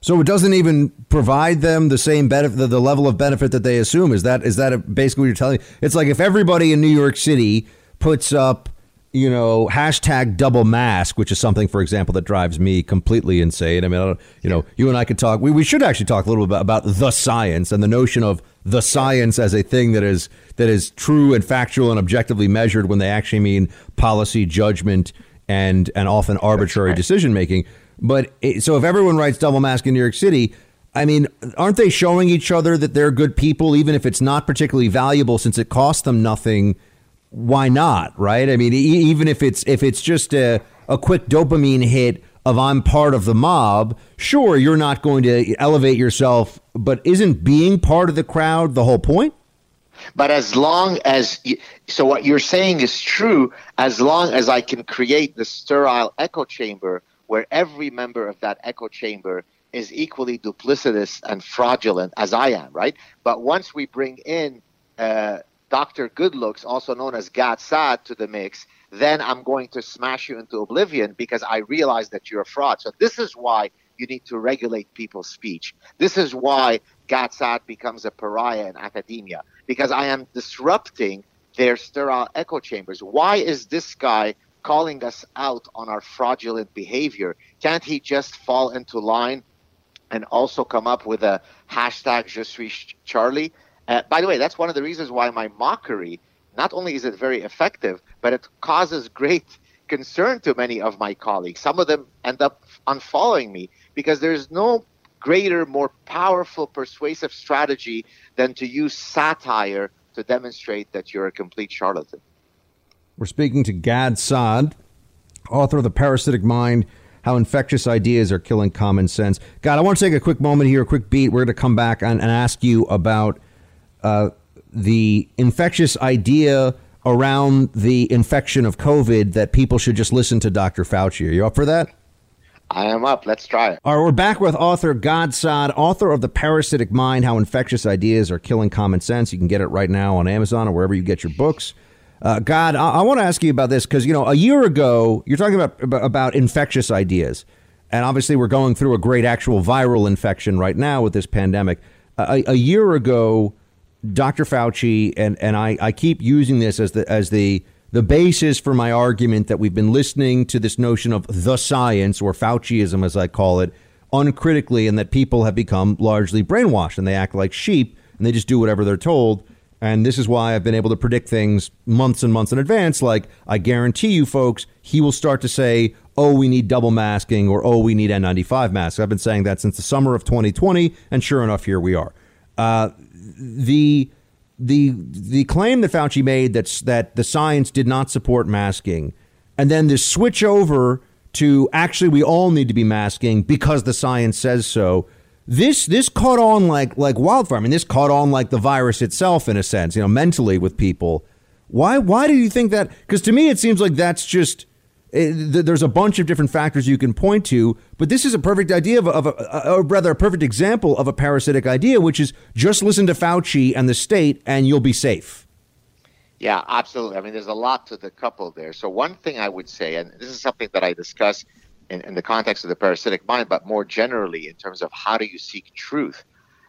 So it doesn't even provide them the same benefit, the, the level of benefit that they assume. Is that is that a, basically what you're telling? It's like if everybody in New York City puts up, you know, hashtag double mask, which is something, for example, that drives me completely insane. I mean, I don't, you know, you and I could talk. We, we should actually talk a little bit about, about the science and the notion of the science as a thing that is that is true and factual and objectively measured when they actually mean policy judgment and and often arbitrary decision making. But it, so if everyone writes double mask in New York City, I mean, aren't they showing each other that they're good people, even if it's not particularly valuable, since it costs them nothing? Why not, right? I mean, e- even if it's if it's just a a quick dopamine hit of I'm part of the mob, sure, you're not going to elevate yourself, but isn't being part of the crowd the whole point? But as long as, so what you're saying is true, as long as I can create the sterile echo chamber where every member of that echo chamber is equally duplicitous and fraudulent as I am, right? But once we bring in uh, Dr. Goodlooks, also known as Gad Saad, to the mix, then I'm going to smash you into oblivion because I realize that you're a fraud. So this is why you need to regulate people's speech. This is why Gad Saad becomes a pariah in academia because I am disrupting their sterile echo chambers. Why is this guy calling us out on our fraudulent behavior? Can't he just fall into line and also come up with a hashtag Je suis Charlie? Uh, by the way, that's one of the reasons why my mockery, not only is it very effective, but it causes (laughs) great concern to many of my colleagues. Some of them end up unfollowing me because there's no greater, more powerful persuasive strategy than to use satire to demonstrate that you're a complete charlatan. We're speaking to Gad Saad, author of The Parasitic Mind How Infectious Ideas Are Killing Common Sense. Gad, I want to take a quick moment here, a quick beat. We're going to come back and, and ask you about uh, the infectious idea around the infection of COVID that people should just listen to Dr. Fauci. Are you up for that? I am up. Let's try it. All right, we're back with author Gad Saad, author of The Parasitic Mind How Infectious Ideas Are Killing Common Sense. You can get it right now on Amazon or wherever you get your books. Uh, Gad, I, I want to ask you about this because you know a year ago you're talking about about infectious ideas, and obviously we're going through a great actual viral infection right now with this pandemic. A, a year ago, Dr. Fauci and and I, I keep using this as the as the the basis for my argument that we've been listening to this notion of the science or Fauciism, as I call it, uncritically, and that people have become largely brainwashed and they act like sheep and they just do whatever they're told. And this is why I've been able to predict things months and months in advance. Like, I guarantee you, folks, he will start to say, oh, we need double masking or oh, we need N95 masks. I've been saying that since the summer of 2020. And sure enough, here we are. Uh, the the the claim that Fauci made that that the science did not support masking, and then this switch over to actually we all need to be masking because the science says so. This this caught on like like wildfire. I mean, this caught on like the virus itself in a sense, you know, mentally with people. Why why do you think that? Because to me, it seems like that's just there's a bunch of different factors you can point to, but this is a perfect idea of, of a, or rather, a perfect example of a parasitic idea, which is just listen to Fauci and the state, and you'll be safe. Yeah, absolutely. I mean, there's a lot to the couple there. So one thing I would say, and this is something that I discuss in, in the context of the parasitic mind, but more generally in terms of how do you seek truth.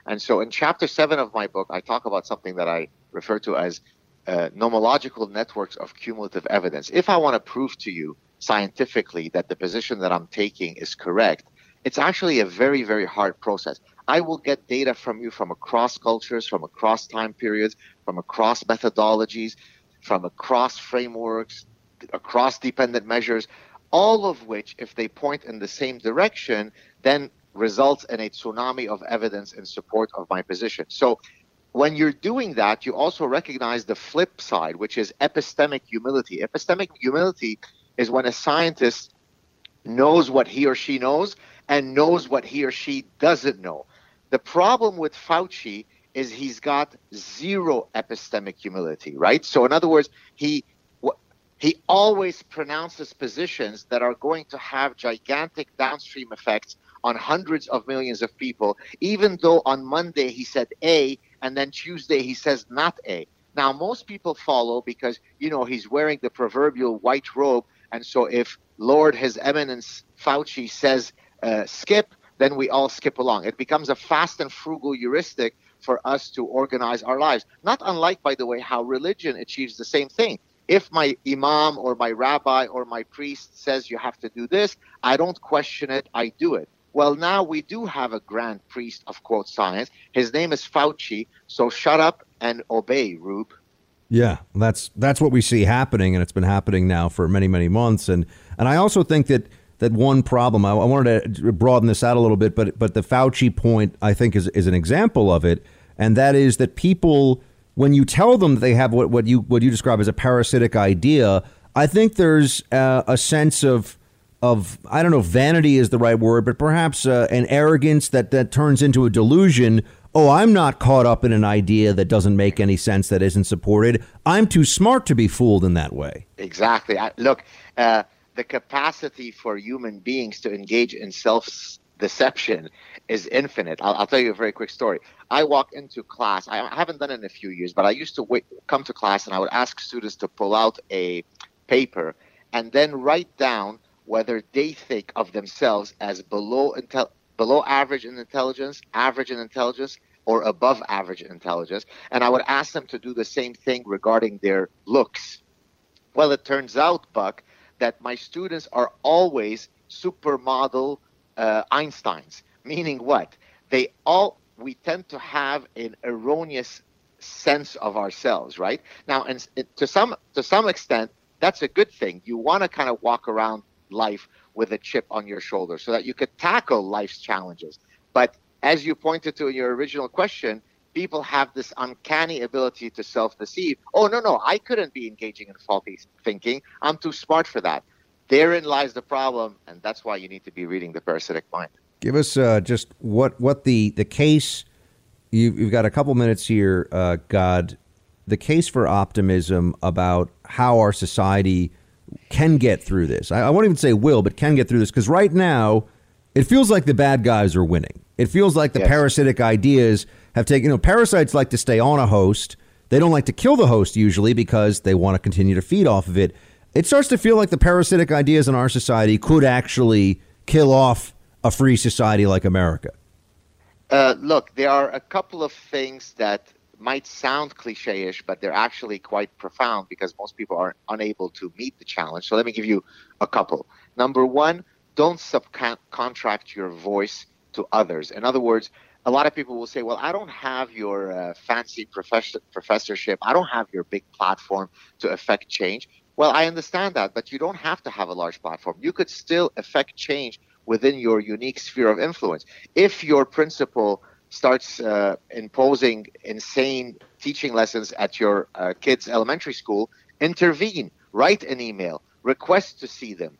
And so in chapter seven of my book, I talk about something that I refer to as uh, nomological networks of cumulative evidence. If I want to prove to you scientifically that the position that I'm taking is correct, it's actually a very, very hard process. I will get data from you from across cultures, from across time periods, from across methodologies, from across frameworks, across dependent measures, all of which, if they point in the same direction, then results in a tsunami of evidence in support of my position. So when you're doing that, you also recognize the flip side, which is epistemic humility. Epistemic humility is when a scientist knows what he or she knows and knows what he or she doesn't know. The problem with Fauci is he's got zero epistemic humility, right? So, in other words, he he always pronounces positions that are going to have gigantic downstream effects on hundreds of millions of people, even though on Monday he said A and then Tuesday he says not A. Now, most people follow because, you know, he's wearing the proverbial white robe and so if Lord His Eminence Fauci says uh, skip, then we all skip along. It becomes a fast and frugal heuristic for us to organize our lives. Not unlike, by the way, how religion achieves the same thing. If my imam or my rabbi or my priest says you have to do this, I don't question it, I do it. Well, now we do have a grand priest of quote science. His name is Fauci. So shut up and obey, Rube. Yeah, that's that's what we see happening, and it's been happening now for many many months. And and I also think that that one problem I, I wanted to broaden this out a little bit, but but the Fauci point I think is is an example of it, and that is that people when you tell them that they have what what you what you describe as a parasitic idea, I think there's a sense of of I don't know vanity is the right word, but perhaps uh, an arrogance that that turns into a delusion oh, I'm not caught up in an idea that doesn't make any sense, that isn't supported. I'm too smart to be fooled in that way. Exactly. I, look, uh, the capacity for human beings to engage in self deception is infinite. I'll, I'll, tell you a very quick story. I walk into class. I haven't done it in a few years, but I used to wait, come to class and I would ask students to pull out a paper and then write down whether they think of themselves as below intel- below average in intelligence, average in intelligence, or above average intelligence. And I would ask them to do the same thing regarding their looks. Well, it turns out, Buck, that my students are always supermodel uh, Einsteins. Meaning what? They all, we tend to have an erroneous sense of ourselves, right? Now, and to some to some extent, that's a good thing. You want to kind of walk around life with a chip on your shoulder so that you could tackle life's challenges. But as you pointed to in your original question, people have this uncanny ability to self deceive. Oh, no, no, I couldn't be engaging in faulty thinking. I'm too smart for that. Therein lies the problem, and that's why you need to be reading the parasitic mind. Give us uh, just what what the the case. You, have got a couple minutes here, uh, Gad. The case for optimism about how our society can get through this. I, I won't even say will, but can get through this because right now it feels like the bad guys are winning. It feels like the yes. parasitic ideas have taken. You know, parasites like to stay on a host. they don't like to kill the host usually because they want to continue to feed off of it. It starts to feel like the parasitic ideas in our society could actually kill off a free society like America. Uh, look, there are a couple of things that might sound cliche-ish, but they're actually quite profound because most people are unable to meet the challenge. So let me give you a couple. Number one, don't subcontract your voice to others. In other words, a lot of people will say, "Well, I don't have your uh, fancy professor- professorship. I don't have your big platform to affect change." Well, I understand that, but you don't have to have a large platform. You could still affect change within your unique sphere of influence. If your principal starts uh, imposing insane teaching lessons at your uh, kids' elementary school, intervene, write an email, request to see them.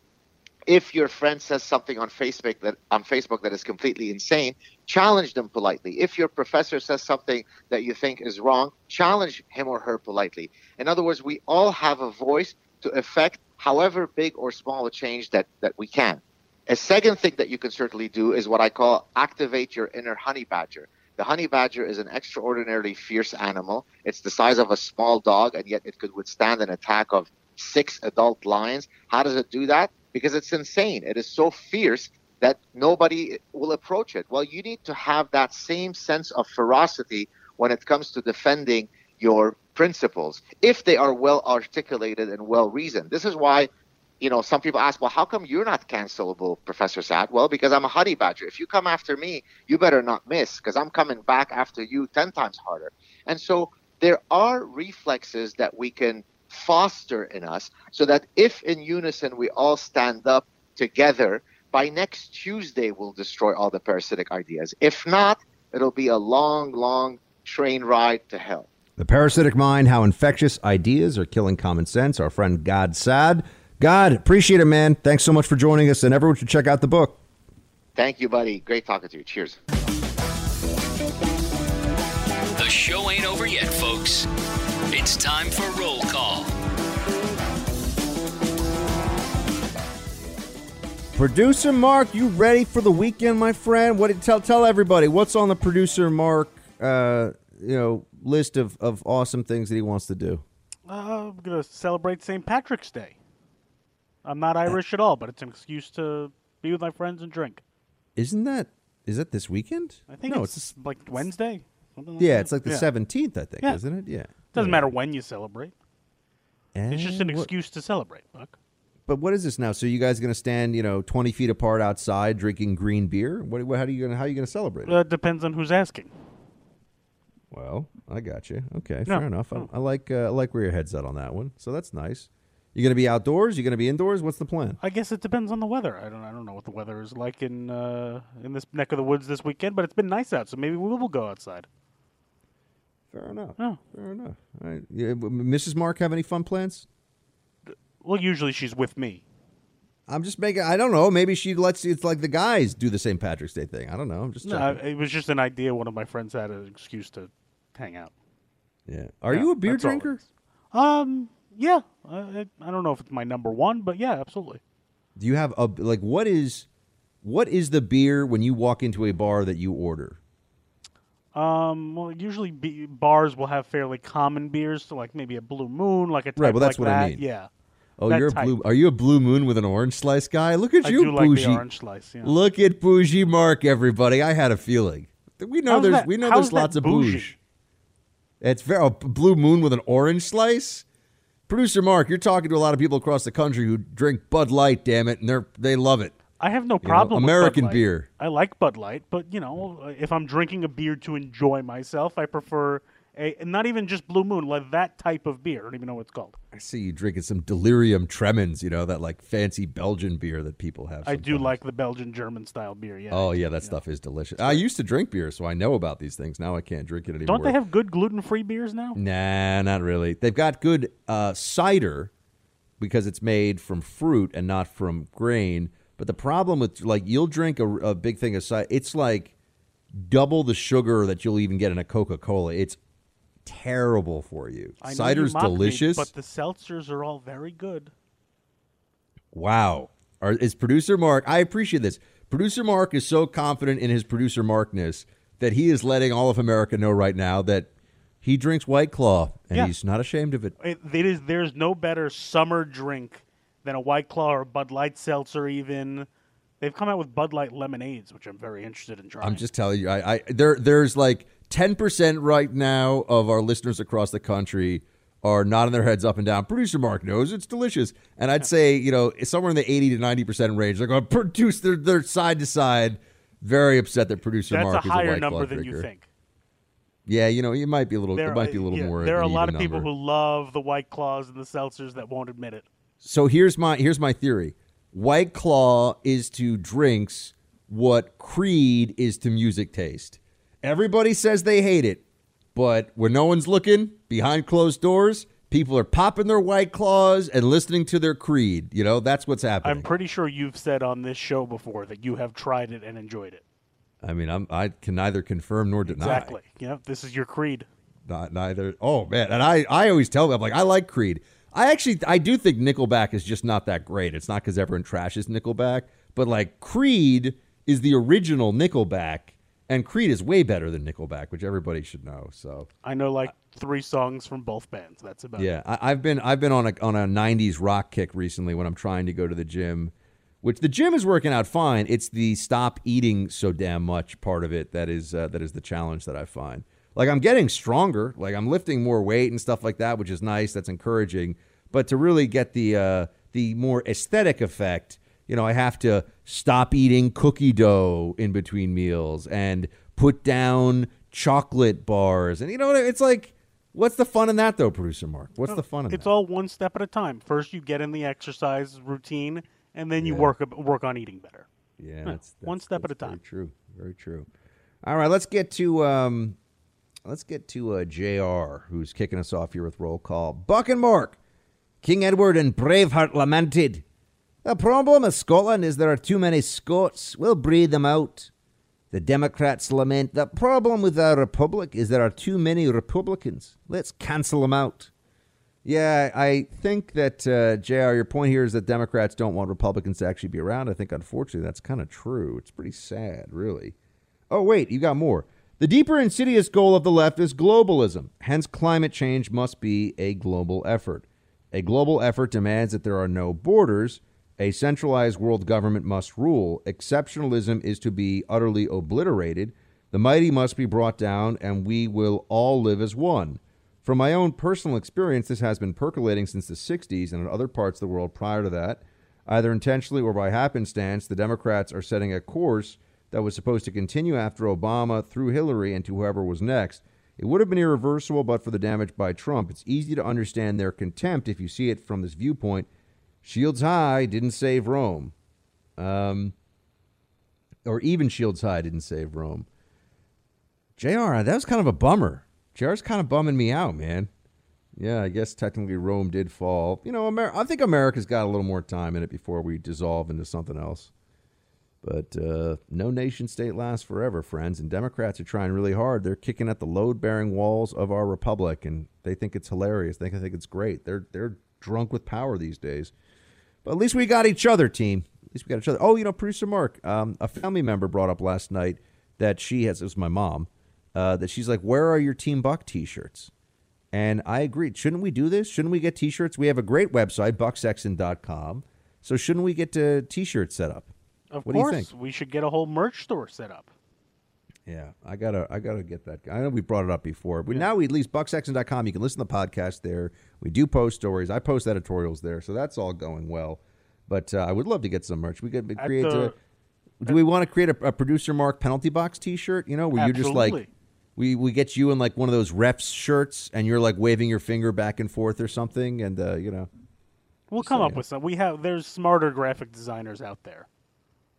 If your friend says something on Facebook that on Facebook that is completely insane, challenge them politely. If your professor says something that you think is wrong, challenge him or her politely. In other words, we all have a voice to affect however big or small a change that, that we can. A second thing that you can certainly do is what I call activate your inner honey badger. The honey badger is an extraordinarily fierce animal. It's the size of a small dog, and yet it could withstand an attack of six adult lions. How does it do that? Because it's insane. It is so fierce that nobody will approach it. Well, you need to have that same sense of ferocity when it comes to defending your principles if they are well articulated and well reasoned. This is why, you know, some people ask, well, how come you're not cancelable, Professor Saad? Well, because I'm a honey badger. If you come after me, you better not miss because I'm coming back after you 10 times harder. And so there are reflexes that we can foster in us so that if in unison we all stand up together, by next Tuesday we'll destroy all the parasitic ideas. If not, it'll be a long, long train ride to hell. The Parasitic Mind How Infectious Ideas Are Killing Common Sense. Our friend Gad Saad. Gad, appreciate it, man. Thanks so much for joining us, and everyone should check out the book. Thank you, buddy. Great talking to you. Cheers. It's time for roll call. Producer Mark, you ready for the weekend, my friend? What tell tell everybody what's on the producer Mark uh, you know list of, of awesome things that he wants to do? Uh, I'm gonna celebrate St. Patrick's Day. I'm not Irish at all, but it's an excuse to be with my friends and drink. Isn't that is that this weekend? I think no, it's, like Wednesday. Something like yeah, that. it's like the Yeah. seventeenth, I think, Yeah. isn't it? Yeah. Doesn't matter when you celebrate. It's just an what- excuse to celebrate, Buck. But what is this now? So you guys going to stand, you know, twenty feet apart outside drinking green beer? What? what how are you going? to How are you going to celebrate it? Uh, depends on who's asking. Well, I got you. Okay, No, fair enough. no. I, I like uh, I like where your head's at on that one. So that's nice. You're going to be outdoors? You're going to be indoors? What's the plan? I guess it depends on the weather. I don't. I don't know what the weather is like in uh, in this neck of the woods this weekend, but it's been nice out, so maybe we will go outside. Fair enough. Oh. Fair enough. All right. Yeah, Mrs. Mark have any fun plans? Well, usually she's with me. I'm just making. I don't know. Maybe she lets it's like the guys do the St. Patrick's Day thing. I don't know. I'm just No, checking. it was just an idea. One of my friends had an excuse to hang out. yeah. Are Yeah, you a beer that's all it drinker? Um, yeah. I, I I don't know if it's my number one, but yeah, absolutely. Do you have a like what is what is the beer when you walk into a bar that you order? Um, well, usually be, bars will have fairly common beers, so like maybe a Blue Moon, like a type Right, well, that's like what I mean. Yeah. Oh, That you're a type. blue. Are you a blue moon with an orange slice guy? Look at I you, do like the bougie. orange slice, yeah. Look at bougie Mark, everybody. I had a feeling. We know How's there's that- we know how's there's that lots of bougie? bougie. It's very oh, blue moon with an orange slice. Producer Mark, you're talking to a lot of people across the country who drink Bud Light. Damn it, and they're they love it. I have no You know, problem. with American beer. I like Bud Light, but you know, if I'm drinking a beer to enjoy myself, I prefer a not even just Blue Moon, like that type of beer. I don't even know what it's called. I see you drinking some Delirium Tremens. You know that like fancy Belgian beer that people have. I do like the Belgian German style beer. Yeah. Oh yeah, that stuff is delicious. I used to drink beer, so I know about these things. Now I can't drink it anymore. Don't they have good gluten free beers now? Nah, not really. They've got good uh, cider because it's made from fruit and not from grain. But the problem with like you'll drink a, a big thing of cider, it's like double the sugar that you'll even get in a Coca Cola. It's terrible for you. I know you Cider's me, delicious. but the seltzers are all very good. Wow. Are, is producer Mark? I appreciate this. Producer Mark is so confident in his producer Markness that he is letting all of America know right now that He drinks White Claw, and Yeah. he's not ashamed of it. It, it is. There's no better summer drink than a White Claw or Bud Light seltzer. Even they've come out with Bud Light lemonades, which I'm very interested in trying. I'm just telling you, I, I there there's like ten percent right now of our listeners across the country are nodding their heads up and down. Producer Mark knows it's delicious, and I'd say you know somewhere in the eighty to ninety percent range. They're going to produce. They're they're side to side, very upset that producer That's Mark a is higher White Claw number than you drinker. think. Yeah, you know, it might be a little. There, it might be a little yeah, more. There are a lot of people number. who love the White Claws and the seltzers that won't admit it. So here's my here's my theory. White Claw is to drinks what Creed is to music taste. Everybody says they hate it, but when no one's looking, behind closed doors, people are popping their White Claws and listening to their Creed. You know, that's what's happening. I'm pretty sure you've said on this show before that you have tried it and enjoyed it. I mean, I'm I can neither confirm nor deny. Exactly. Yeah, this is your creed. Not neither. Oh man, and I I always tell them I'm like I like Creed. I actually I do think Nickelback is just not that great. It's not because everyone trashes Nickelback, but like Creed is the original Nickelback, and Creed is way better than Nickelback, which everybody should know. So I know like three songs from both bands. That's about yeah, it. I, I've been I've been on a on a '90s rock kick recently when I'm trying to go to the gym, which the gym is working out fine. It's the stop eating so damn much part of it that is uh, that is the challenge that I find. Like I'm getting stronger, like I'm lifting more weight and stuff like that, which is nice. That's encouraging. But to really get the uh, the more aesthetic effect, you know, I have to stop eating cookie dough in between meals and put down chocolate bars, and you know, it's like. What's the fun in that, though, producer Mark? What's the fun in It's that? It's all one step at a time. First, you get in the exercise routine, and then you Yeah. work work on eating better. Yeah, Huh, that's, one that's- step at a time. Very true. Very true. All right, let's get to um, let's get to uh, Jr. Who's kicking us off here with roll call. Buck and Mark, King Edward and Braveheart lamented. The problem of Scotland is there are too many Scots. We'll breed them out. The Democrats lament the problem with our republic is there are too many Republicans. Let's cancel them out. Yeah, I think that uh, Jr. Your point here is that Democrats don't want Republicans to actually be around. I think, unfortunately, that's kind of true. It's pretty sad, really. Oh wait, you got more. The deeper insidious goal of the left is globalism. Hence, climate change must be a global effort. A global effort demands that there are no borders. A centralized world government must rule. Exceptionalism is to be utterly obliterated. The mighty must be brought down, and we will all live as one. From my own personal experience, this has been percolating since the 60s and in other parts of the world prior to that. Either intentionally or by happenstance, the Democrats are setting a course that was supposed to continue after Obama through Hillary and to whoever was next. It would have been irreversible but for the damage by Trump. It's easy to understand their contempt if you see it from this viewpoint. Shields High didn't save Rome. Um, or even Shields High didn't save Rome. JR, that was kind of a bummer. JR's kind of bumming me out, man. Yeah, I guess technically Rome did fall. You know, Amer- I think America's got a little more time in it before we dissolve into something else. But uh, no nation state lasts forever, friends. And Democrats are trying really hard. They're kicking at the load bearing walls of our republic, and they think it's hilarious. They think it's great. They're they're drunk with power these days. But at least we got each other, team. At least we got each other. Oh, you know, producer Mark, um, a family member brought up last night that she has. It was my mom. Uh, that she's like, "Where are your Team Buck T-shirts?" And I agreed. Shouldn't we do this? Shouldn't we get T-shirts? We have a great website, bucksexton.com. So shouldn't we get uh, T-shirts set up? Of what course, you we should get a whole merch store set up. Yeah, I gotta, I gotta get that. I know we brought it up before, but now we at least bucksexton.com. You can listen to the podcast there. We do post stories. I post editorials there, so that's all going well. But uh, I would love to get some merch. We could create. the- a, do we want to create a, a producer Mark penalty box T-shirt? You know, where you're just like, we we get you in like one of those refs shirts, and you're like waving your finger back and forth or something, and uh, you know, We'll come up with some. We have there's smarter graphic designers out there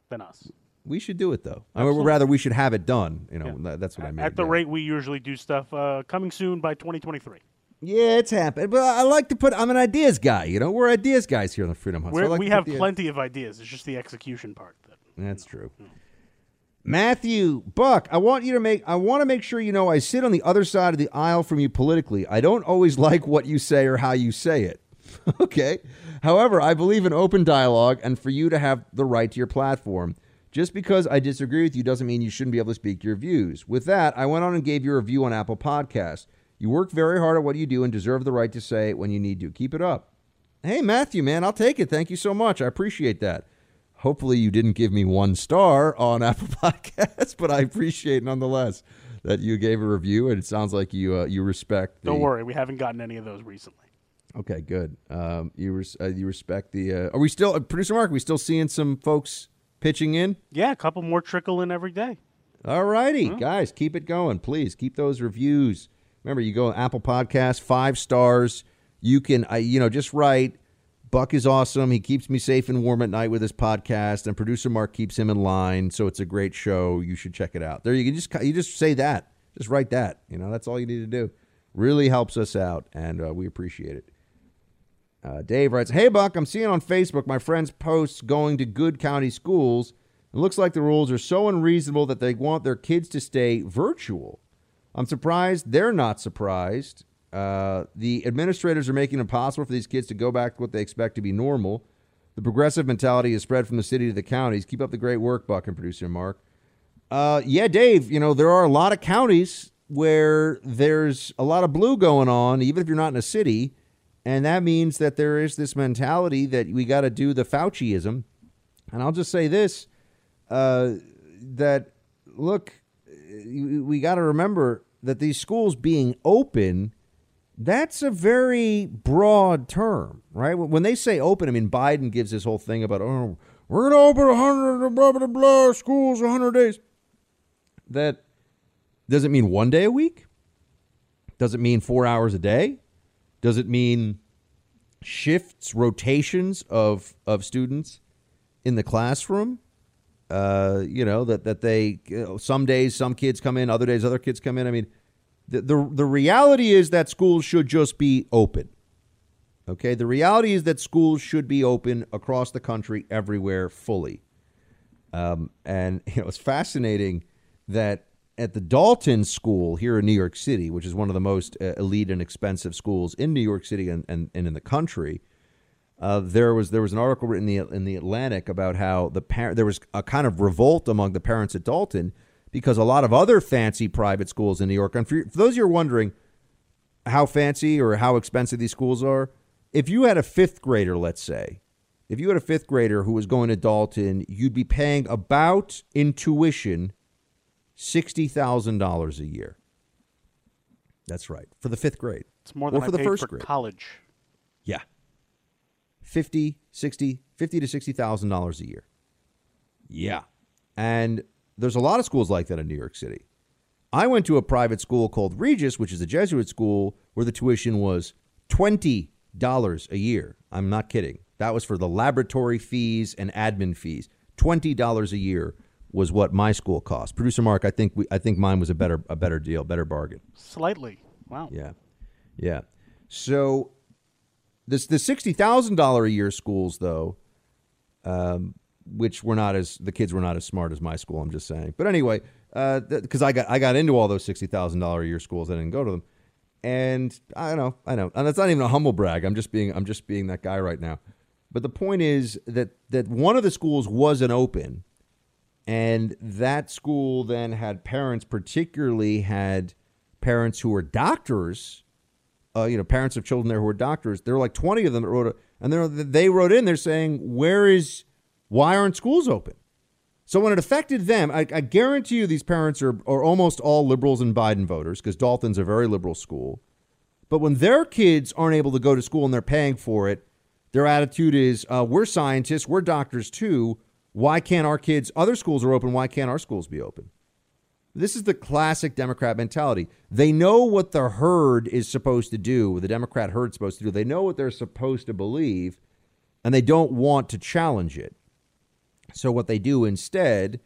than us. we should do it though. I mean, rather, we should have it done. You know, that, that's what I mean. At the yeah. rate we usually do stuff, uh, coming soon by 2023. Yeah, it's happened. But I like to put. I'm an ideas guy. You know, we're ideas guys here on the Freedom Hut. so like we have the- plenty of ideas. It's just the execution part. That, That's true. Matthew Buck, I want you to make. I want to make sure you know I sit on the other side of the aisle from you politically. I don't always like what you say or how you say it. (laughs) okay. However, I believe in open dialogue and for you to have the right to your platform. Just because I disagree with you doesn't mean you shouldn't be able to speak your views. With that, I went on and gave you a review on Apple Podcasts. You work very hard at what you do and deserve the right to say it when you need to. Keep it up. Hey, Matthew, man, I'll take it. Thank you so much. I appreciate that. Hopefully, you didn't give me one star on (laughs) Apple Podcasts, but I appreciate nonetheless that you gave a review, and it sounds like you uh, you respect. The, Don't worry, we haven't gotten any of those recently. Okay, good. Um, you res- uh, you respect the. Uh, are we still uh, producer Mark? Are we still seeing some folks pitching in? Yeah, a couple more trickle in every day. All righty, guys, keep it going, please. Keep those reviews. Remember, you go Apple Podcast, five stars. You can, I, you know, just write. Buck is awesome. He keeps me safe and warm at night with his podcast, and producer Mark keeps him in line. So it's a great show. You should check it out. There, you can just you just say that. Just write that. You know, that's all you need to do. Really helps us out, and uh, we appreciate it. Uh, Dave writes, "Hey Buck, I'm seeing on Facebook my friends' posts going to good county schools. It looks like the rules are so unreasonable that they want their kids to stay virtual. I'm surprised they're not surprised. Uh, the administrators are making it impossible for these kids to go back to what they expect to be normal. The progressive mentality is spread from the city to the counties. Keep up the great work, Buck and producer Mark. Uh, yeah, Dave. You know there are a lot of counties where there's a lot of blue going on, even if you're not in a city." And that means that there is this mentality that we got to do the Fauciism. And I'll just say this uh, that, look, we got to remember that these schools being open, that's a very broad term, right? When they say open, I mean, Biden gives this whole thing about, oh, we're going to open 100 blah, blah, blah, schools 100 days. That doesn't mean one day a week? Does it mean four hours a day? Does it mean shifts, rotations of of students in the classroom? Uh, you know that that they you know, some days some kids come in, other days other kids come in. I mean, the, the the reality is that schools should just be open. Okay, the reality is that schools should be open across the country, everywhere, fully. Um, and (laughs) you know, it's fascinating that at the Dalton School here in New York City, which is one of the most uh, elite and expensive schools in New York City and, and, and in the country, uh, there was there was an article written in the in the Atlantic about how the par- there was a kind of revolt among the parents at Dalton because a lot of other fancy private schools in New York. And for, for those of you who are wondering how fancy or how expensive these schools are, if you had a fifth grader, let's say, if you had a fifth grader who was going to Dalton, you'd be paying about in tuition $60,000 a year. That's right. For the fifth grade. It's more than or I for the paid first for grade. college. Yeah. 50, 60, 50 to $60,000 a year. Yeah. And there's a lot of schools like that in New York City. I went to a private school called Regis, which is a Jesuit school where the tuition was $20 a year. I'm not kidding. That was for the laboratory fees and admin fees. $20 a year was what my school cost. Producer Mark, I think we, I think mine was a better a better deal, better bargain. Slightly. Wow. Yeah, yeah. So this the sixty thousand dollar a year schools though, um, which were not as the kids were not as smart as my school. I'm just saying. But anyway, because I got I got into all those sixty thousand dollar a year schools, I didn't go to them, and I know I know, and that's not even a humble brag. I'm just being I'm just being that guy right now. But the point is that that one of the schools wasn't open and that school then had parents, particularly had parents who were doctors, uh, you know, parents of children there who were doctors. There were like 20 of them that wrote, and they wrote in, they're saying, where is, why aren't schools open? So when it affected them, I, I guarantee you these parents are, are almost all liberals and Biden voters because Dalton's a very liberal school. But when their kids aren't able to go to school and they're paying for it, their attitude is, uh, we're scientists, we're doctors too. Why can't our kids, other schools are open, why can't our schools be open? This is the classic Democrat mentality. They know what the herd is supposed to do, what the Democrat herd is supposed to do. They know what they're supposed to believe, and they don't want to challenge it. So, what they do instead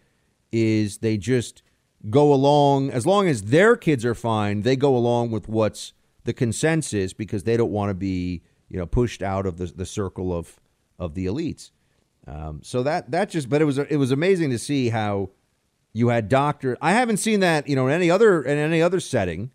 is they just go along, as long as their kids are fine, they go along with what's the consensus because they don't want to be, you know, pushed out of the, the circle of, of the elites. Um, so that that just, but it was it was amazing to see how you had doctors. I haven't seen that you know in any other in any other setting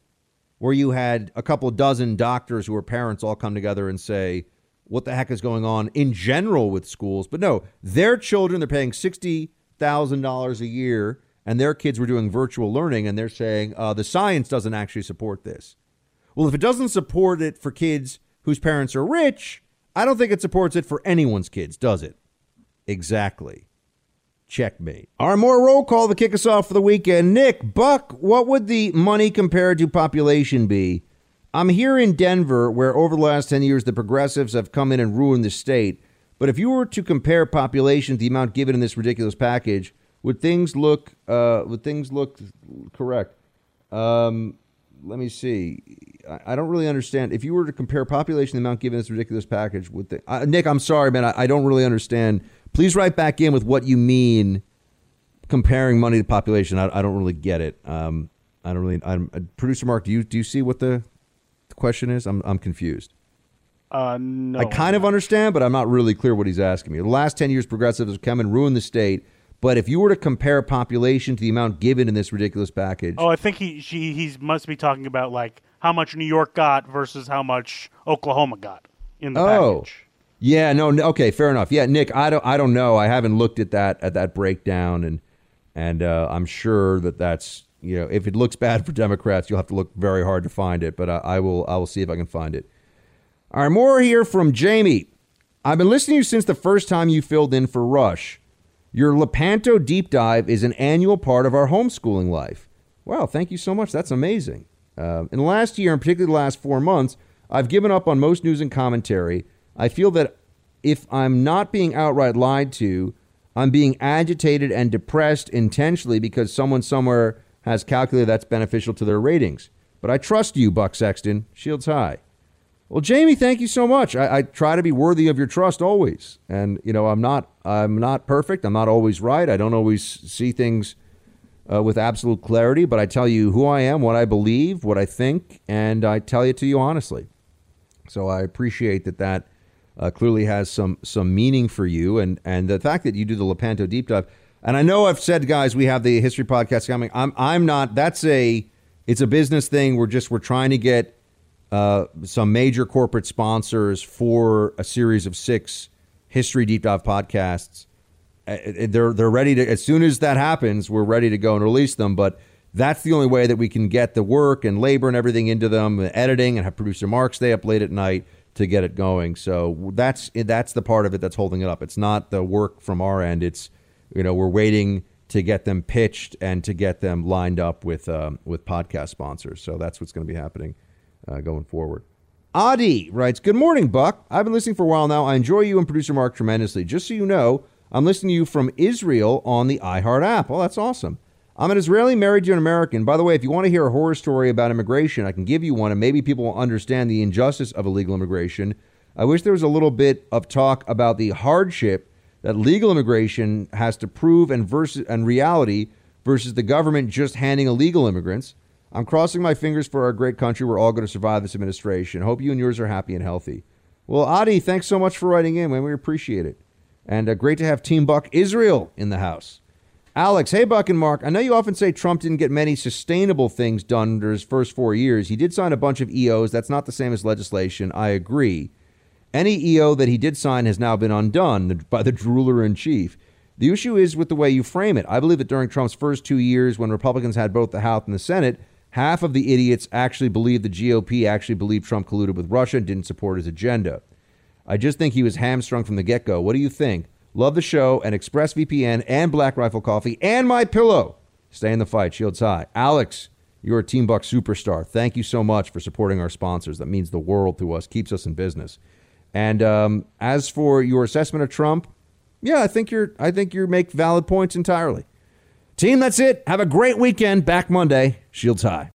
where you had a couple dozen doctors who were parents all come together and say what the heck is going on in general with schools. But no, their children they're paying sixty thousand dollars a year, and their kids were doing virtual learning, and they're saying uh, the science doesn't actually support this. Well, if it doesn't support it for kids whose parents are rich, I don't think it supports it for anyone's kids, does it? Exactly. Checkmate. Our more roll call to kick us off for the weekend. Nick, Buck, what would the money compared to population be? I'm here in Denver, where over the last 10 years the progressives have come in and ruined the state. But if you were to compare population to the amount given in this ridiculous package, would things look uh, would things look correct? Um, let me see. I, I don't really understand. If you were to compare population to the amount given in this ridiculous package, would the, uh, Nick? I'm sorry, man. I, I don't really understand. Please write back in with what you mean comparing money to population. I, I don't really get it. Um, I don't really. I'm, uh, Producer Mark, do you do you see what the, the question is? I'm I'm confused. Uh, no. I kind of understand, but I'm not really clear what he's asking me. The last 10 years, progressives have come and ruined the state. But if you were to compare population to the amount given in this ridiculous package, Oh, I think he she he must be talking about like how much New York got versus how much Oklahoma got in the oh, package. Yeah, no, okay, fair enough. Yeah, Nick, I don't, I don't know. I haven't looked at that at that breakdown, and and uh, I'm sure that that's you know, if it looks bad for Democrats, you'll have to look very hard to find it. But I, I will, I will see if I can find it. All right, more here from Jamie. I've been listening to you since the first time you filled in for Rush. Your Lepanto deep dive is an annual part of our homeschooling life. Wow, thank you so much. That's amazing. Uh, in the last year, and particularly the last four months, I've given up on most news and commentary. I feel that if I'm not being outright lied to, I'm being agitated and depressed intentionally because someone somewhere has calculated that's beneficial to their ratings. But I trust you, Buck Sexton. Shields high. Well, Jamie, thank you so much. I, I, try to be worthy of your trust always, and you know I'm not I'm not perfect. I'm not always right. I don't always see things uh, with absolute clarity, but I tell you who I am, what I believe, what I think, and I tell it to you honestly. So I appreciate that that uh, clearly has some some meaning for you, and and the fact that you do the Lepanto deep dive. And I know I've said, guys, we have the history podcast coming. I'm I'm not. That's a it's a business thing. We're just we're trying to get uh, some major corporate sponsors for a series of six history deep dive podcasts. Uh, they're they're ready to as soon as that happens, we're ready to go and release them. But that's the only way that we can get the work and labor and everything into them, the editing, and have producer Mark stay up late at night to get it going. So that's that's the part of it that's holding it up. It's not the work from our end. It's you know we're waiting to get them pitched and to get them lined up with um, with podcast sponsors. So that's what's going to be happening uh, going forward. Adi writes, Good morning, Buck. I've been listening for a while now. I enjoy you and producer Mark tremendously. Just so you know, I'm listening to you from Israel on the iHeart app. Well, that's awesome. I'm an Israeli married to an American. By the way, if you want to hear a horror story about immigration, I can give you one, and maybe people will understand the injustice of illegal immigration. I wish there was a little bit of talk about the hardship that legal immigration has to prove and versus and reality versus the government just handing illegal immigrants. I'm crossing my fingers for our great country. We're all going to survive this administration. Hope you and yours are happy and healthy. Well, Adi, thanks so much for writing in, man. We appreciate it. And uh, great to have Team Buck Israel in the house. Alex, hey, Buck and Mark. I know you often say Trump didn't get many sustainable things done under his first four years. He did sign a bunch of EOs. That's not the same as legislation. I agree. Any EO that he did sign has now been undone by the drooler in chief. The issue is with the way you frame it. I believe that during Trump's first two years, when Republicans had both the House and the Senate, half of the idiots actually believed the GOP actually believed Trump colluded with Russia and didn't support his agenda. I just think he was hamstrung from the get go. What do you think? Love the show and ExpressVPN and Black Rifle Coffee and my pillow. Stay in the fight. Shields high. Alex, you're a Team Buck superstar. Thank you so much for supporting our sponsors. That means the world to us, keeps us in business. And um, as for your assessment of Trump, yeah, I think you're. I think you make valid points entirely. Team, that's it. Have a great weekend. Back Monday. Shields high.